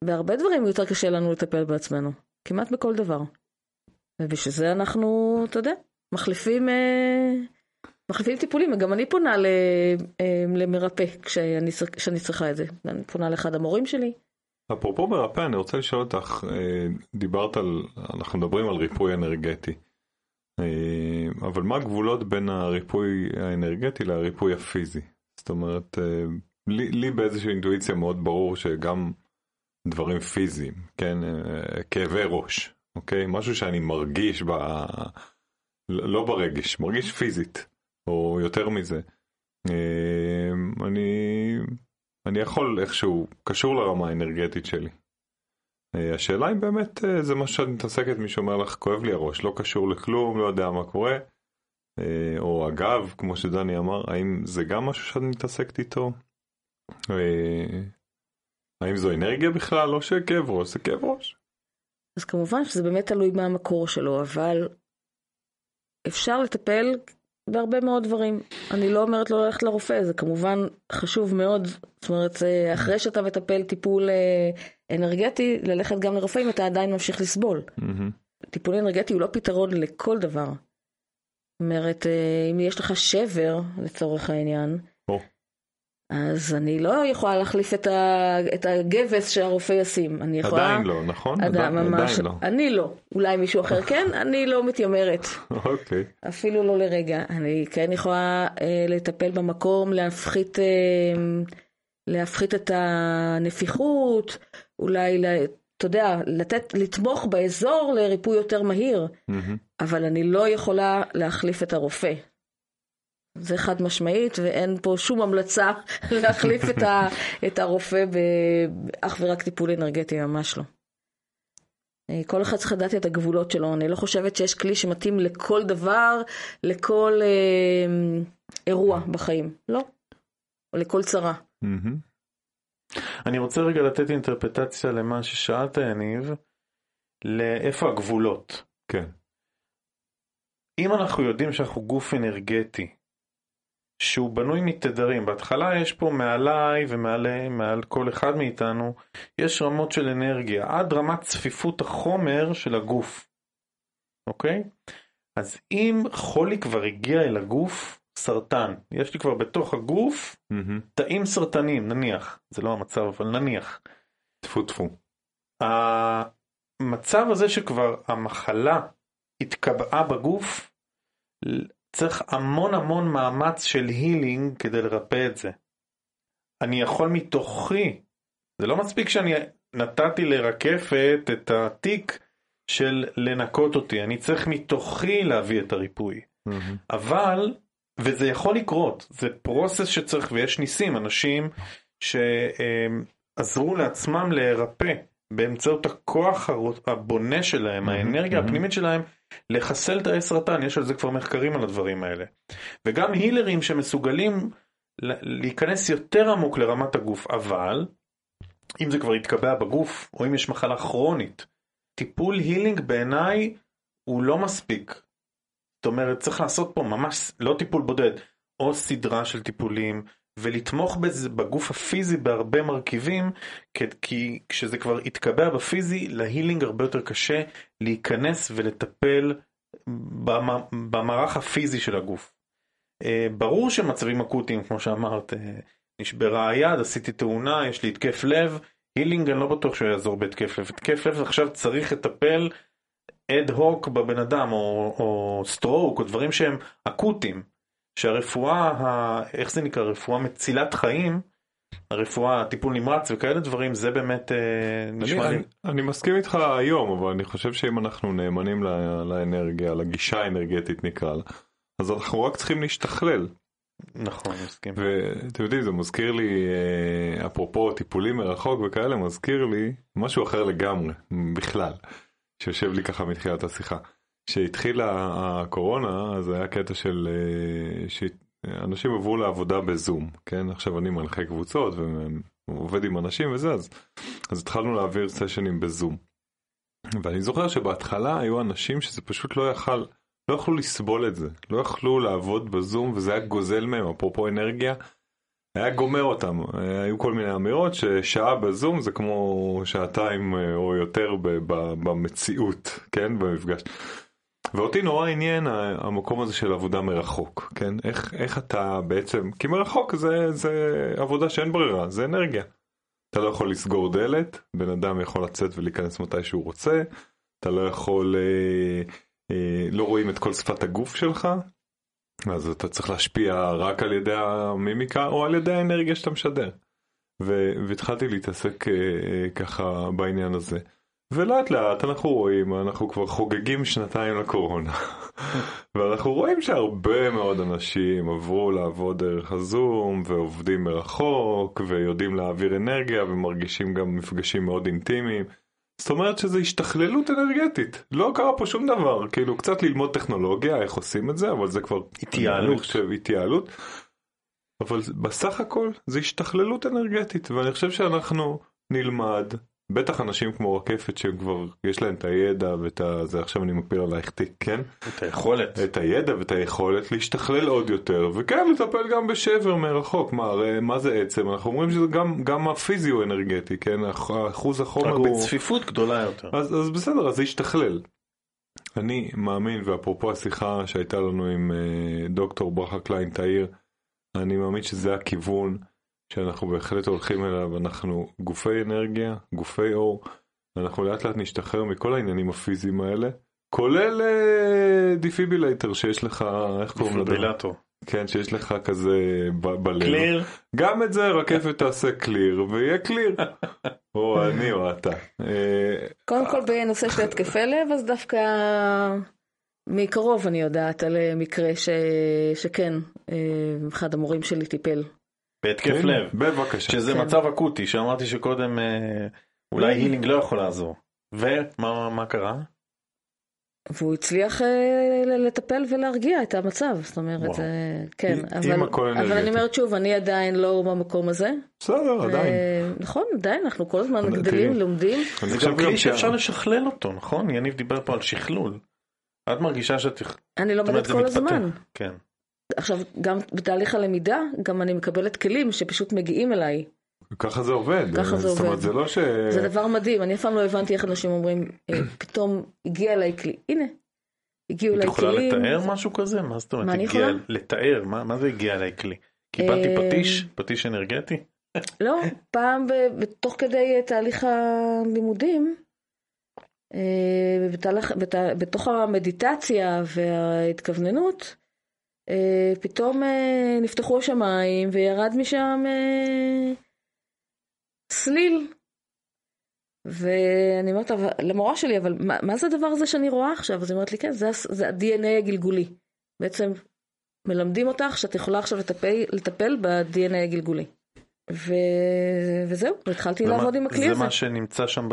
בהרבה דברים יותר קשה לנו לטפל בעצמנו. כמעט בכל דבר. ובשביל זה אנחנו, אתה יודע, מחליפים מחליפים טיפולים, וגם אני פונה אה, למרפא כשאני, צריכה את זה. אני פונה לאחד המורים שלי. אפרופו מרפא, אני רוצה לשאול אותך, אה, דיברת על, אנחנו מדברים על ריפוי אנרגטי, אה, אבל מה הגבולות בין הריפוי האנרגטי לריפוי הפיזי? זאת אומרת, לי, לי באיזושהי אינטואיציה מאוד ברור שגם דברים פיזיים, כן, כאבי ראש, אוקיי? משהו שאני מרגיש ב... לא ברגש, מרגיש פיזית. או יותר מזה. אמ, אני, אני יכול איכשהו, קשור לרמה האנרגטית שלי. אה, השאלה אם באמת אה, זה מה שאת מתעסקת, מישהו אומר לך, כואב לי הראש, לא קשור לכלום, לא יודע מה קורה. אה, או אגב, כמו שדני אמר, האם זה גם משהו שאת מתעסקת איתו? האם זו אנרגיה בכלל, או שכאב ראש זה כאב ראש? אז כמובן שזה באמת תלוי מה המקור שלו, אבל אפשר לטפל בהרבה מאוד דברים. אני לא אומרת לא ללכת לרופא, זה כמובן חשוב מאוד. זאת אומרת, אחרי שאתה מטפל טיפול אה, אנרגטי, ללכת גם לרופא אם אתה עדיין ממשיך לסבול. Mm-hmm. טיפול אנרגטי הוא לא פתרון לכל דבר. זאת אומרת, אה, אם יש לך שבר, לצורך העניין, אז אני לא יכולה להחליף את, ה, את הגבס שהרופא ישים. אני יכולה... עדיין לא, נכון? עדיין, ממש, עדיין לא. אני לא. אולי מישהו אחר כן, אני לא מתיימרת. אוקיי. אפילו לא לרגע. אני כן יכולה אה, לטפל במקום, להפחית, אה, להפחית את הנפיחות, אולי, אתה יודע, לתת, לתמוך באזור לריפוי יותר מהיר, mm-hmm. אבל אני לא יכולה להחליף את הרופא. זה חד משמעית, ואין פה שום המלצה להחליף את, ה, את הרופא באך ורק טיפול אנרגטי, ממש לא. אה, כל אחד צריך לדעת את הגבולות שלו, אני לא חושבת שיש כלי שמתאים לכל דבר, לכל אה, אירוע בחיים, לא, או לכל צרה. אני רוצה רגע לתת אינטרפטציה למה ששאלת, יניב, לאיפה הגבולות. כן. אם אנחנו יודעים שאנחנו גוף אנרגטי, שהוא בנוי מתדרים. בהתחלה יש פה מעליי ומעל מעל כל אחד מאיתנו, יש רמות של אנרגיה, עד רמת צפיפות החומר של הגוף, אוקיי? אז אם חולי כבר הגיע אל הגוף, סרטן, יש לי כבר בתוך הגוף mm-hmm. תאים סרטנים, נניח, זה לא המצב, אבל נניח. טפו טפו. המצב הזה שכבר המחלה התקבעה בגוף, צריך המון המון מאמץ של הילינג כדי לרפא את זה. אני יכול מתוכי, זה לא מספיק שאני נתתי לרקפת את התיק של לנקות אותי, אני צריך מתוכי להביא את הריפוי. Mm-hmm. אבל, וזה יכול לקרות, זה פרוסס שצריך ויש ניסים, אנשים שעזרו לעצמם להירפא באמצעות הכוח הבונה שלהם, mm-hmm. האנרגיה mm-hmm. הפנימית שלהם. לחסל תאי סרטן, יש על זה כבר מחקרים על הדברים האלה. וגם הילרים שמסוגלים להיכנס יותר עמוק לרמת הגוף, אבל אם זה כבר יתקבע בגוף, או אם יש מחלה כרונית, טיפול הילינג בעיניי הוא לא מספיק. זאת אומרת, צריך לעשות פה ממש, לא טיפול בודד, או סדרה של טיפולים, ולתמוך בזה, בגוף הפיזי בהרבה מרכיבים, כי כשזה כבר יתקבע בפיזי, להילינג הרבה יותר קשה להיכנס ולטפל במערך הפיזי של הגוף. אה, ברור שמצבים אקוטיים, כמו שאמרת, אה, נשברה היד, עשיתי תאונה, יש לי התקף לב, הילינג אני לא בטוח שהוא יעזור בהתקף לב. התקף לב עכשיו צריך לטפל ad hoc בבן אדם, או, או stroke, או דברים שהם אקוטיים. שהרפואה, ה... איך זה נקרא, רפואה מצילת חיים, הרפואה, טיפול נמרץ וכאלה דברים, זה באמת אה, נשמע לי... אני, אני מסכים איתך היום, אבל אני חושב שאם אנחנו נאמנים לאנרגיה, לגישה האנרגטית נקרא לה, אז אנחנו רק צריכים להשתכלל. נכון, מסכים. ואתם יודעים, זה מזכיר לי, אה, אפרופו טיפולים מרחוק וכאלה, מזכיר לי משהו אחר לגמרי, בכלל, שיושב לי ככה מתחילת השיחה. כשהתחילה הקורונה, אז היה קטע של... אה, שאנשים עברו לעבודה בזום, כן? עכשיו אני מנחה קבוצות ועובד עם אנשים וזה, אז, אז התחלנו להעביר סשנים בזום. ואני זוכר שבהתחלה היו אנשים שזה פשוט לא יכל, לא יכלו לסבול את זה, לא יכלו לעבוד בזום וזה היה גוזל מהם, אפרופו אנרגיה, היה גומר אותם, היו כל מיני אמירות ששעה בזום זה כמו שעתיים אה, או יותר במציאות, כן? במפגש. ואותי נורא עניין המקום הזה של עבודה מרחוק, כן? איך, איך אתה בעצם, כי מרחוק זה, זה עבודה שאין ברירה, זה אנרגיה. אתה לא יכול לסגור דלת, בן אדם יכול לצאת ולהיכנס מתי שהוא רוצה, אתה לא יכול, אה, אה, לא רואים את כל שפת הגוף שלך, אז אתה צריך להשפיע רק על ידי המימיקה או על ידי האנרגיה שאתה משדר. והתחלתי להתעסק אה, אה, ככה בעניין הזה. ולאט לאט אנחנו רואים, אנחנו כבר חוגגים שנתיים לקורונה, ואנחנו רואים שהרבה מאוד אנשים עברו לעבוד דרך הזום, ועובדים מרחוק, ויודעים להעביר אנרגיה, ומרגישים גם מפגשים מאוד אינטימיים. זאת אומרת שזה השתכללות אנרגטית, לא קרה פה שום דבר, כאילו קצת ללמוד טכנולוגיה, איך עושים את זה, אבל זה כבר התייעלות. אני חושב, התייעלות. אבל בסך הכל זה השתכללות אנרגטית, ואני חושב שאנחנו נלמד, בטח אנשים כמו רקפת שהם כבר, יש להם את הידע ואת ה... זה עכשיו אני מפיל עלייך תיק, כן? את היכולת. את הידע ואת היכולת להשתכלל עוד יותר, וכן לטפל גם בשבר מרחוק, מה, הרי, מה זה עצם? אנחנו אומרים שזה גם, גם הפיזי הוא אנרגטי, כן? החומר רק הוא... בצפיפות גדולה יותר. אז, אז בסדר, אז זה ישתכלל. אני מאמין, ואפרופו השיחה שהייתה לנו עם אה, דוקטור ברכה קליין תאיר, אני מאמין שזה הכיוון שאנחנו בהחלט הולכים אליו, אנחנו גופי אנרגיה, גופי אור, ואנחנו לאט לאט נשתחרר מכל העניינים הפיזיים האלה, כולל אה, דפיברילייטר שיש לך, איך קוראים לזה? דפיברילטור. כן, שיש לך כזה בלב. קליר. גם את זה רקפת תעשה קליר, ויהיה קליר. או אני או אתה. אה, קודם כל בנושא של התקפי לב, אז דווקא מקרוב אני יודעת על אה, מקרה ש... שכן, אה, אחד המורים שלי טיפל. בהתקף הנה, לב. בבקשה. שזה כן. מצב אקוטי, שאמרתי שקודם אה, אולי כן. הילינג לא יכול לעזור. ומה מה קרה? והוא הצליח אה, לטפל ולהרגיע את המצב, זאת אומרת, וואו. זה, כן, עם אבל, אבל אני אנרגטי. אומרת שוב, אני עדיין לא במקום הזה. בסדר, עדיין. אה, נכון, עדיין, אנחנו כל הזמן אבל גדלים, לומדים. אני זה גם כלי שה- שאפשר לשכלל אותו, נכון? יניב דיבר פה על שכלול. את מרגישה שאת... אני לומדת כל. הזמן. כן. עכשיו, גם בתהליך הלמידה, גם אני מקבלת כלים שפשוט מגיעים אליי. ככה זה עובד. ככה זה זאת אומרת, עובד. זה לא ש... זה דבר מדהים, אני אף פעם לא הבנתי איך אנשים אומרים, אה, פתאום הגיע אליי כלי, הנה, הגיעו את אליי יכולה כלים. לתאר משהו כזה? מה זאת אומרת? מה אני יכולה? לתאר, מה זה הגיע אליי כלי? קיבלתי אה, פטיש? פטיש אנרגטי? לא, פעם בתוך כדי תהליך הלימודים, אה, בתוך המדיטציה וההתכווננות, פתאום אה, נפתחו השמיים וירד משם אה, סליל. ואני אומרת למורה שלי, אבל מה, מה זה הדבר הזה שאני רואה עכשיו? אז היא אומרת לי, כן, זה, זה ה-DNA הגלגולי. בעצם מלמדים אותך שאת יכולה עכשיו לטפל, לטפל ב-DNA הגלגולי. ו... וזהו, התחלתי זה לעבוד עם הכלי הזה. זה מה שנמצא שם,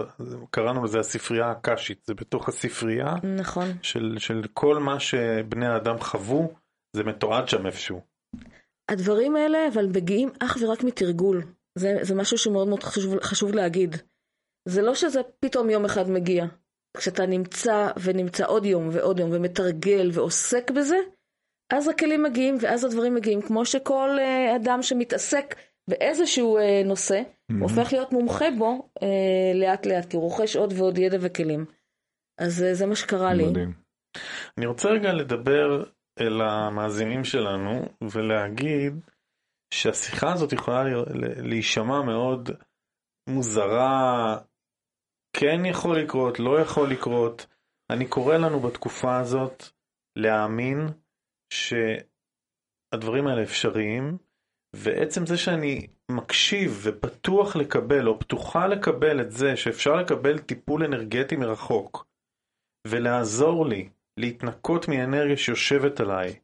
קראנו לזה הספרייה הקשית, זה בתוך הספרייה נכון. של של כל מה שבני האדם חוו, זה מתועד שם איפשהו. הדברים האלה אבל מגיעים אך ורק מתרגול. זה, זה משהו שמאוד מאוד חשוב, חשוב להגיד. זה לא שזה פתאום יום אחד מגיע. כשאתה נמצא ונמצא עוד יום ועוד יום ומתרגל ועוסק בזה, אז הכלים מגיעים ואז הדברים מגיעים. כמו שכל אה, אדם שמתעסק באיזשהו אה, נושא, Mhm. הופך להיות מומחה בו אה, לאט לאט, כי הוא רוכש עוד ועוד ידע וכלים. אז אה, זה מה שקרה לי. מדהים. אני רוצה רגע לדבר אל המאזינים שלנו ולהגיד שהשיחה הזאת יכולה להישמע מאוד מוזרה, כן יכול לקרות, לא יכול לקרות. אני קורא לנו בתקופה הזאת להאמין שהדברים האלה אפשריים, ועצם זה שאני מקשיב ופתוח לקבל או פתוחה לקבל את זה שאפשר לקבל טיפול אנרגטי מרחוק ולעזור לי להתנקות מאנרגיה שיושבת עליי,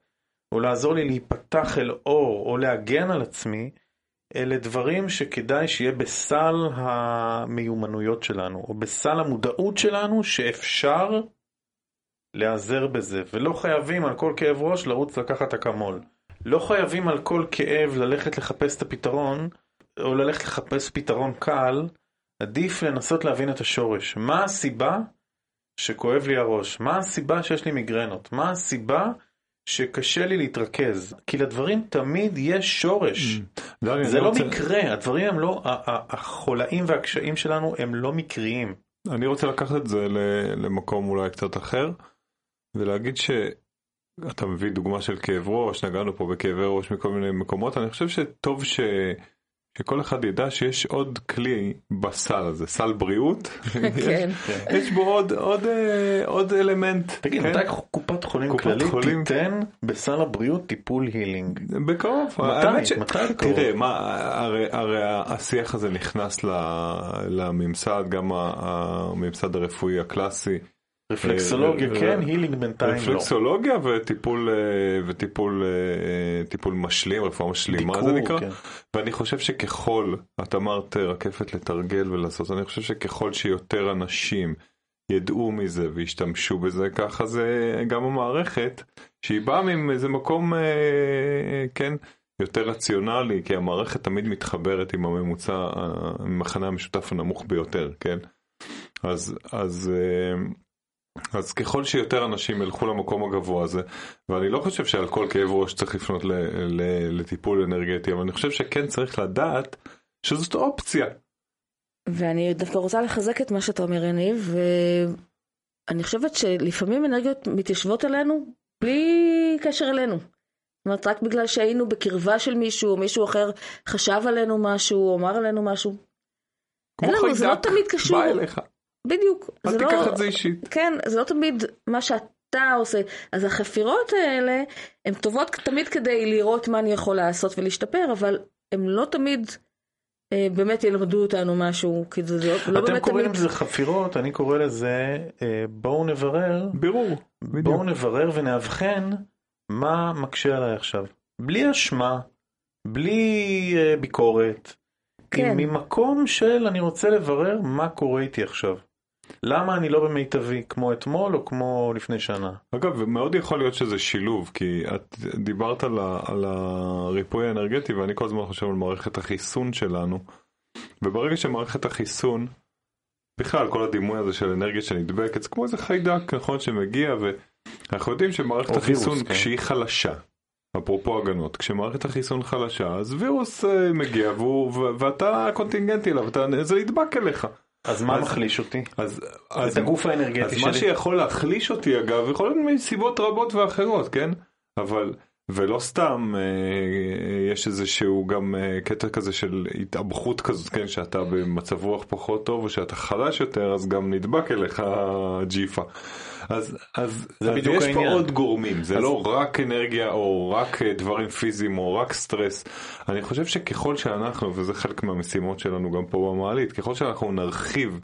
או לעזור לי להיפתח אל אור, או להגן על עצמי, אלה דברים שכדאי שיהיה בסל המיומנויות שלנו, או בסל המודעות שלנו שאפשר להיעזר בזה, ולא חייבים על כל כאב ראש לרוץ לקחת אקמול. לא חייבים על כל כאב ללכת לחפש את הפתרון, או ללכת לחפש פתרון קל, עדיף לנסות להבין את השורש. מה הסיבה שכואב לי הראש? מה הסיבה שיש לי מיגרנות? מה הסיבה שקשה לי להתרכז? כי לדברים תמיד יש שורש. דני, זה אני לא רוצה- מקרה, הדברים הם לא, החולאים והקשיים שלנו הם לא מקריים. אני רוצה לקחת את זה למקום אולי קצת אחר, ולהגיד שאתה מביא דוגמה של כאב ראש, נגענו פה בכאבי ראש מכל מיני מקומות, אני חושב שטוב שכל אחד ידע שיש עוד כלי בסל הזה, סל בריאות, כן. יש בו עוד, עוד, אה, עוד אלמנט. תגיד, כן? מתי קופת חולים כללית חולים- תיתן בסל הבריאות טיפול הילינג? בקרוב, מתי? מתי בקרוב? תראה, מה, הרי, הרי השיח הזה נכנס לממסד, גם ה- הממסד הרפואי הקלאסי, רפלקסולוגיה אה, כן, אה, הילינג בינתיים לא. רפלקסולוגיה וטיפול, אה, משלים, רפואה משלימה זה נקרא. כן. ואני חושב שככל, את אמרת רקפת לתרגל ולעשות, אני חושב שככל שיותר אנשים ידעו מזה וישתמשו בזה, ככה זה גם המערכת, שהיא באה מאיזה מקום, כן, יותר רציונלי, כי המערכת תמיד מתחברת עם הממוצע, המחנה המשותף הנמוך ביותר, כן? אז, אז, אז ככל שיותר אנשים ילכו למקום הגבוה הזה, ואני לא חושב שעל כל כאב ראש צריך לפנות ל, ל, לטיפול אנרגטי, אבל אני חושב שכן צריך לדעת שזאת אופציה. ואני דווקא רוצה לחזק את מה שאתה אומר, יניב, ואני חושבת שלפעמים אנרגיות מתיישבות עלינו בלי קשר אלינו. זאת אומרת, רק בגלל שהיינו בקרבה של מישהו, או מישהו אחר חשב עלינו משהו, או אמר עלינו משהו. אין לנו, זה לא תמיד קשור. בא אליך, בדיוק. אל תיקח לא... את זה אישית. כן, זה לא תמיד מה שאתה עושה. אז החפירות האלה, הן טובות תמיד כדי לראות מה אני יכול לעשות ולהשתפר, אבל הן לא תמיד אה, באמת ילמדו אותנו משהו, כי זה לא, לא אתם באמת קוראים תמיד... לזה חפירות, אני קורא לזה אה, בואו נברר, בירור, בואו בדיוק. נברר ונאבחן מה מקשה עליי עכשיו. בלי אשמה, בלי אה, ביקורת, כן. ממקום של אני רוצה לברר מה קורה איתי עכשיו. למה אני לא במיטבי כמו אתמול או כמו לפני שנה. אגב, מאוד יכול להיות שזה שילוב, כי את דיברת על, ה, על הריפוי האנרגטי, ואני כל הזמן חושב על מערכת החיסון שלנו, וברגע שמערכת החיסון, בכלל, כל הדימוי הזה של אנרגיה שנדבקת, זה כמו איזה חיידק, נכון, שמגיע, ואנחנו יודעים שמערכת החיסון, וירוס, כן. כשהיא חלשה, אפרופו הגנות, כשמערכת החיסון חלשה, אז וירוס אה, מגיע, והוא, ואתה קונטינגנטי אליו, אתה, זה נדבק אליך. אז מה אז- מחליש אותי? אז, את אז הגוף האנרגטי אז מה שלי. שיכול להחליש אותי אגב, יכול להיות מסיבות רבות ואחרות, כן? אבל, ולא סתם אה, יש איזשהו גם אה, קטע כזה של התאבכות כזאת, כן? שאתה במצב רוח פחות טוב, או שאתה חלש יותר, אז גם נדבק אליך ג'יפה. אז, אז, זה אז בדיוק יש העניין. פה עוד גורמים, זה אז- לא רק אנרגיה או רק אה, דברים פיזיים או רק סטרס. אני חושב שככל שאנחנו, וזה חלק מהמשימות שלנו גם פה במעלית, ככל שאנחנו נרחיב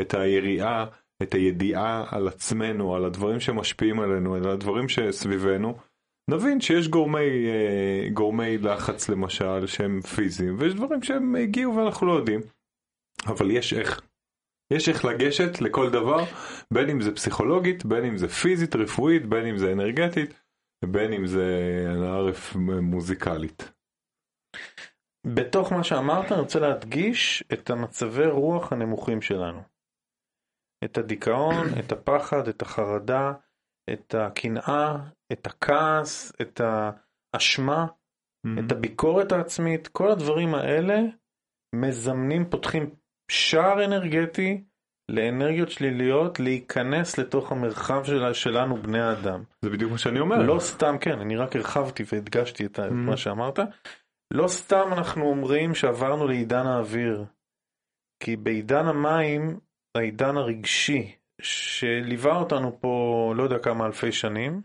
את היריעה, את הידיעה על עצמנו, על הדברים שמשפיעים עלינו, על הדברים שסביבנו, נבין שיש גורמי, אה, גורמי לחץ למשל שהם פיזיים, ויש דברים שהם הגיעו ואנחנו לא יודעים, אבל יש איך. יש איך לגשת לכל דבר, בין אם זה פסיכולוגית, בין אם זה פיזית, רפואית, בין אם זה אנרגטית, ובין אם זה ערף מוזיקלית. בתוך מה שאמרת אני רוצה להדגיש את המצבי רוח הנמוכים שלנו. את הדיכאון, את הפחד, את החרדה, את הקנאה, את הכעס, את האשמה, את הביקורת העצמית, כל הדברים האלה מזמנים, פותחים שער אנרגטי לאנרגיות שליליות להיכנס לתוך המרחב של, שלנו בני האדם. זה בדיוק מה שאני אומר. לא סתם, כן, אני רק הרחבתי והדגשתי את Mhm. מה שאמרת. לא סתם אנחנו אומרים שעברנו לעידן האוויר. כי בעידן המים, העידן הרגשי, שליווה אותנו פה לא יודע כמה אלפי שנים,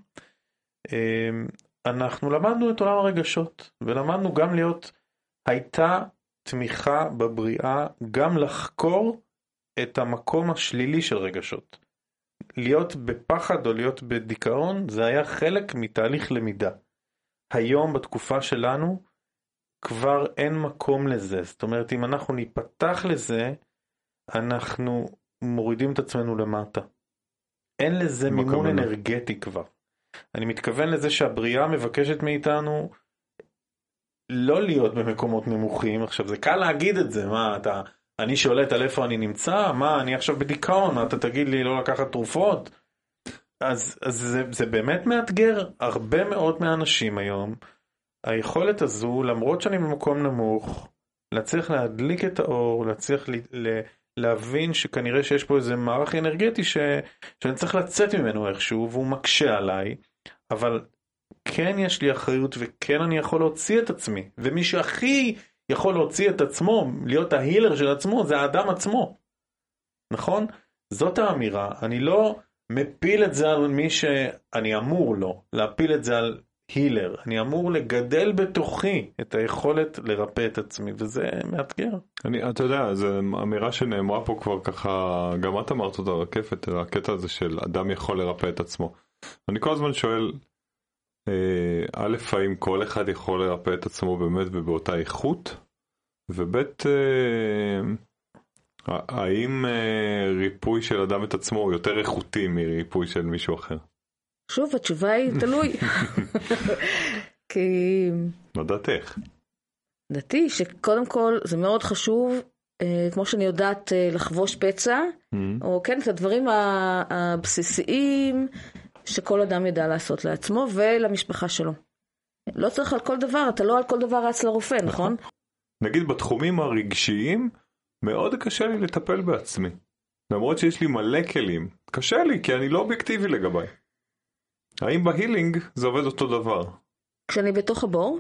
אמ, אנחנו למדנו את עולם הרגשות, ולמדנו גם להיות, הייתה תמיכה בבריאה, גם לחקור את המקום השלילי של רגשות. להיות בפחד או להיות בדיכאון זה היה חלק מתהליך למידה. היום בתקופה שלנו כבר אין מקום לזה. זאת אומרת אם אנחנו ניפתח לזה אנחנו מורידים את עצמנו למטה. אין לזה מימון? אנרגטי כבר. אני מתכוון לזה שהבריאה מבקשת מאיתנו לא להיות במקומות נמוכים. עכשיו זה קל להגיד את זה, מה אתה, אני שולט על איפה אני נמצא, מה אני עכשיו בדיכאון, אתה תגיד לי לא לקחת תרופות? אז, אז זה, זה באמת מאתגר הרבה מאוד מהאנשים היום. היכולת הזו, למרות שאני במקום נמוך, להצליח להדליק את האור, להצליח ל, ל, להבין שכנראה שיש פה איזה מערך אנרגטי ש, שאני צריך לצאת ממנו איכשהו, והוא מקשה עליי, אבל כן יש לי אחריות וכן אני יכול להוציא את עצמי. ומי שהכי יכול להוציא את עצמו, להיות ההילר של עצמו, זה האדם עצמו. נכון? זאת האמירה. אני לא מפיל את זה על מי שאני אמור לו, להפיל את זה על הילר. אני אמור לגדל בתוכי את היכולת לרפא את עצמי, וזה מאתגר. אני, אתה יודע, זו אמירה שנאמרה פה כבר ככה, גם את אמרת אותה רקפת, הקטע הזה של אדם יכול לרפא את עצמו. אני כל הזמן שואל, א', האם כל אחד יכול לרפא את עצמו באמת ובאותה איכות? וב', אה, האם אה, ריפוי של אדם את עצמו הוא יותר איכותי מריפוי של מישהו אחר? שוב, התשובה היא תלוי. כי... מה דעתך? דעתי שקודם כל זה מאוד חשוב, אה, כמו שאני יודעת אה, לחבוש פצע, Mm-hmm. או כן, את הדברים הבסיסיים שכל אדם ידע לעשות לעצמו ולמשפחה שלו. לא צריך על כל דבר, אתה לא על כל דבר רץ לרופא, נכון? נגיד בתחומים הרגשיים, מאוד קשה לי לטפל בעצמי. למרות שיש לי מלא כלים, קשה לי כי אני לא אובייקטיבי לגביי. האם בהילינג זה עובד אותו דבר? כשאני בתוך הבור,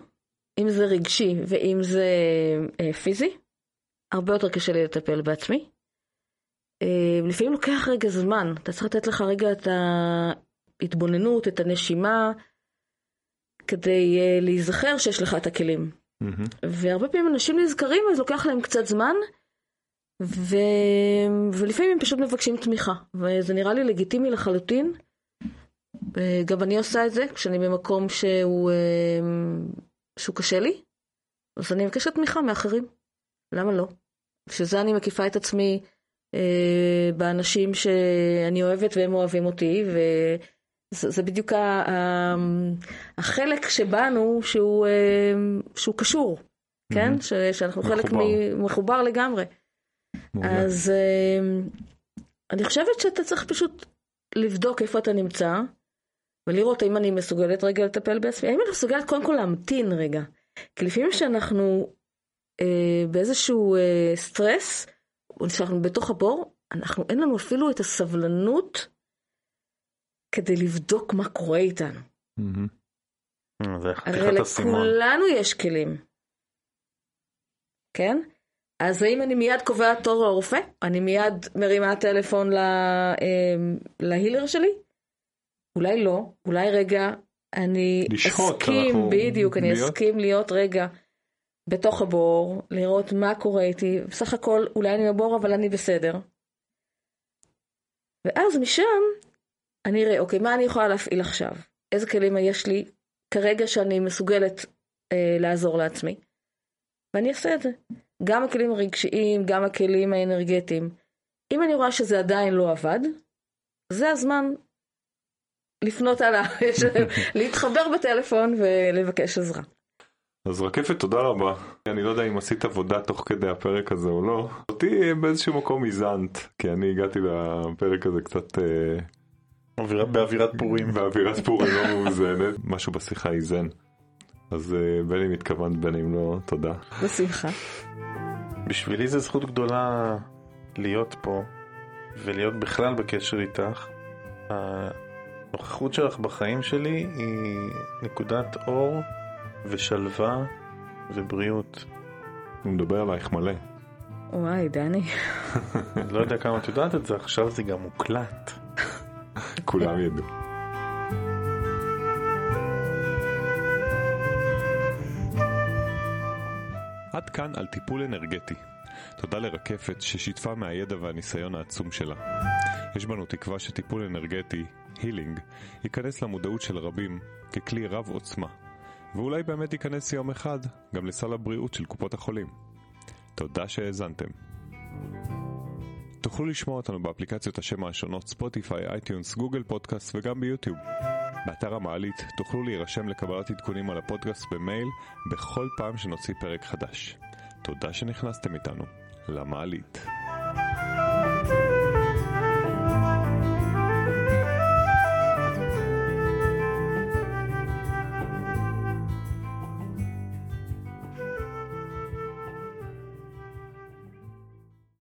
אם זה רגשי ואם זה אה, פיזי, הרבה יותר קשה לי לטפל בעצמי. אה, לפעמים לוקח רגע זמן, אתה צריך לתת לך רגע את ההתבוננות, את הנשימה, כדי אה, להיזכר שיש לך את הכלים. מהמם. והרבה פעמים אנשים נזכרים, אז לוקח להם קצת זמן, ו... ולפעמים הם פשוט מבקשים תמיכה, וזה נראה לי לגיטימי לחלוטין. אה, גם אני עושה את זה כשאני במקום שהוא, אה, שהוא קשה לי, אז אני מבקשת תמיכה מאחרים. למה לא? בשביל זה אני מקיפה את עצמי אה, באנשים שאני אוהבת והם אוהבים אותי, זה בדיוק ה, ה, החלק שבנו שהוא, אה, שהוא קשור, כן? ש, שאנחנו חלק מחובר. מ- מחובר לגמרי. מעולה. אז אה, אני חושבת שאתה צריך פשוט לבדוק איפה אתה נמצא, ולראות האם אני מסוגלת רגע לטפל בעצמי, האם אני מסוגלת קודם כל להמתין רגע. כי לפעמים כשאנחנו אה, באיזשהו אה, סטרס, או כשאנחנו בתוך הבור, אנחנו, אין לנו אפילו את הסבלנות כדי לבדוק מה קורה איתנו. אה, הרי. לכולנו יש כלים, כן? אז האם אני מיד קובעת תור לרופא? אני מיד מרימה טלפון ל... אה, להילר שלי? אולי לא, אולי רגע אני לשהות, אסכים, אנחנו- בדיוק, אני להיות- אסכים להיות רגע בתוך הבור, לראות מה קורה איתי, בסך הכל אולי אני בבור אבל אני בסדר. ואז משם אני אראה, אוקיי, מה אני יכולה להפעיל עכשיו? איזה כלים יש לי כרגע שאני מסוגלת אה, לעזור לעצמי? ואני אעשה את זה. גם הכלים הרגשיים, גם הכלים האנרגטיים. אם אני רואה שזה עדיין לא עבד, זה הזמן לפנות הלאה, להתחבר בטלפון ולבקש עזרה. אז רקפת, תודה רבה. אני לא יודע אם עשית עבודה תוך כדי הפרק הזה או לא. אותי באיזשהו מקום איזנת, כי אני הגעתי לפרק הזה קצת אה, באווירת פורים. באווירת פורים לא מאוזנת. משהו בשיחה איזן. אז אה, בין אם התכוונת בין אם לא, תודה. בשמחה. בשבילי זו זכות גדולה להיות פה ולהיות בכלל בקשר איתך. הנוכחות שלך בחיים שלי היא נקודת אור ושלווה ובריאות. הוא מדבר עלייך מלא. וואי, דני. אני לא יודע כמה את יודעת את זה, עכשיו זה גם מוקלט. כולם ידעו. עד כאן על טיפול אנרגטי. תודה לרקפת ששיתפה מהידע והניסיון העצום שלה. יש בנו תקווה שטיפול אנרגטי, הילינג, ייכנס למודעות של רבים ככלי רב עוצמה, ואולי באמת ייכנס יום אחד גם לסל הבריאות של קופות החולים. תודה שהאזנתם. תוכלו לשמוע אותנו באפליקציות השמע השונות ספוטיפיי, אייטיונס, גוגל פודקאסט וגם ביוטיוב. באתר המעלית תוכלו להירשם לקבלת עדכונים על הפודקאסט במייל בכל פעם שנוציא פרק חדש. תודה שנכנסתם איתנו למעלית.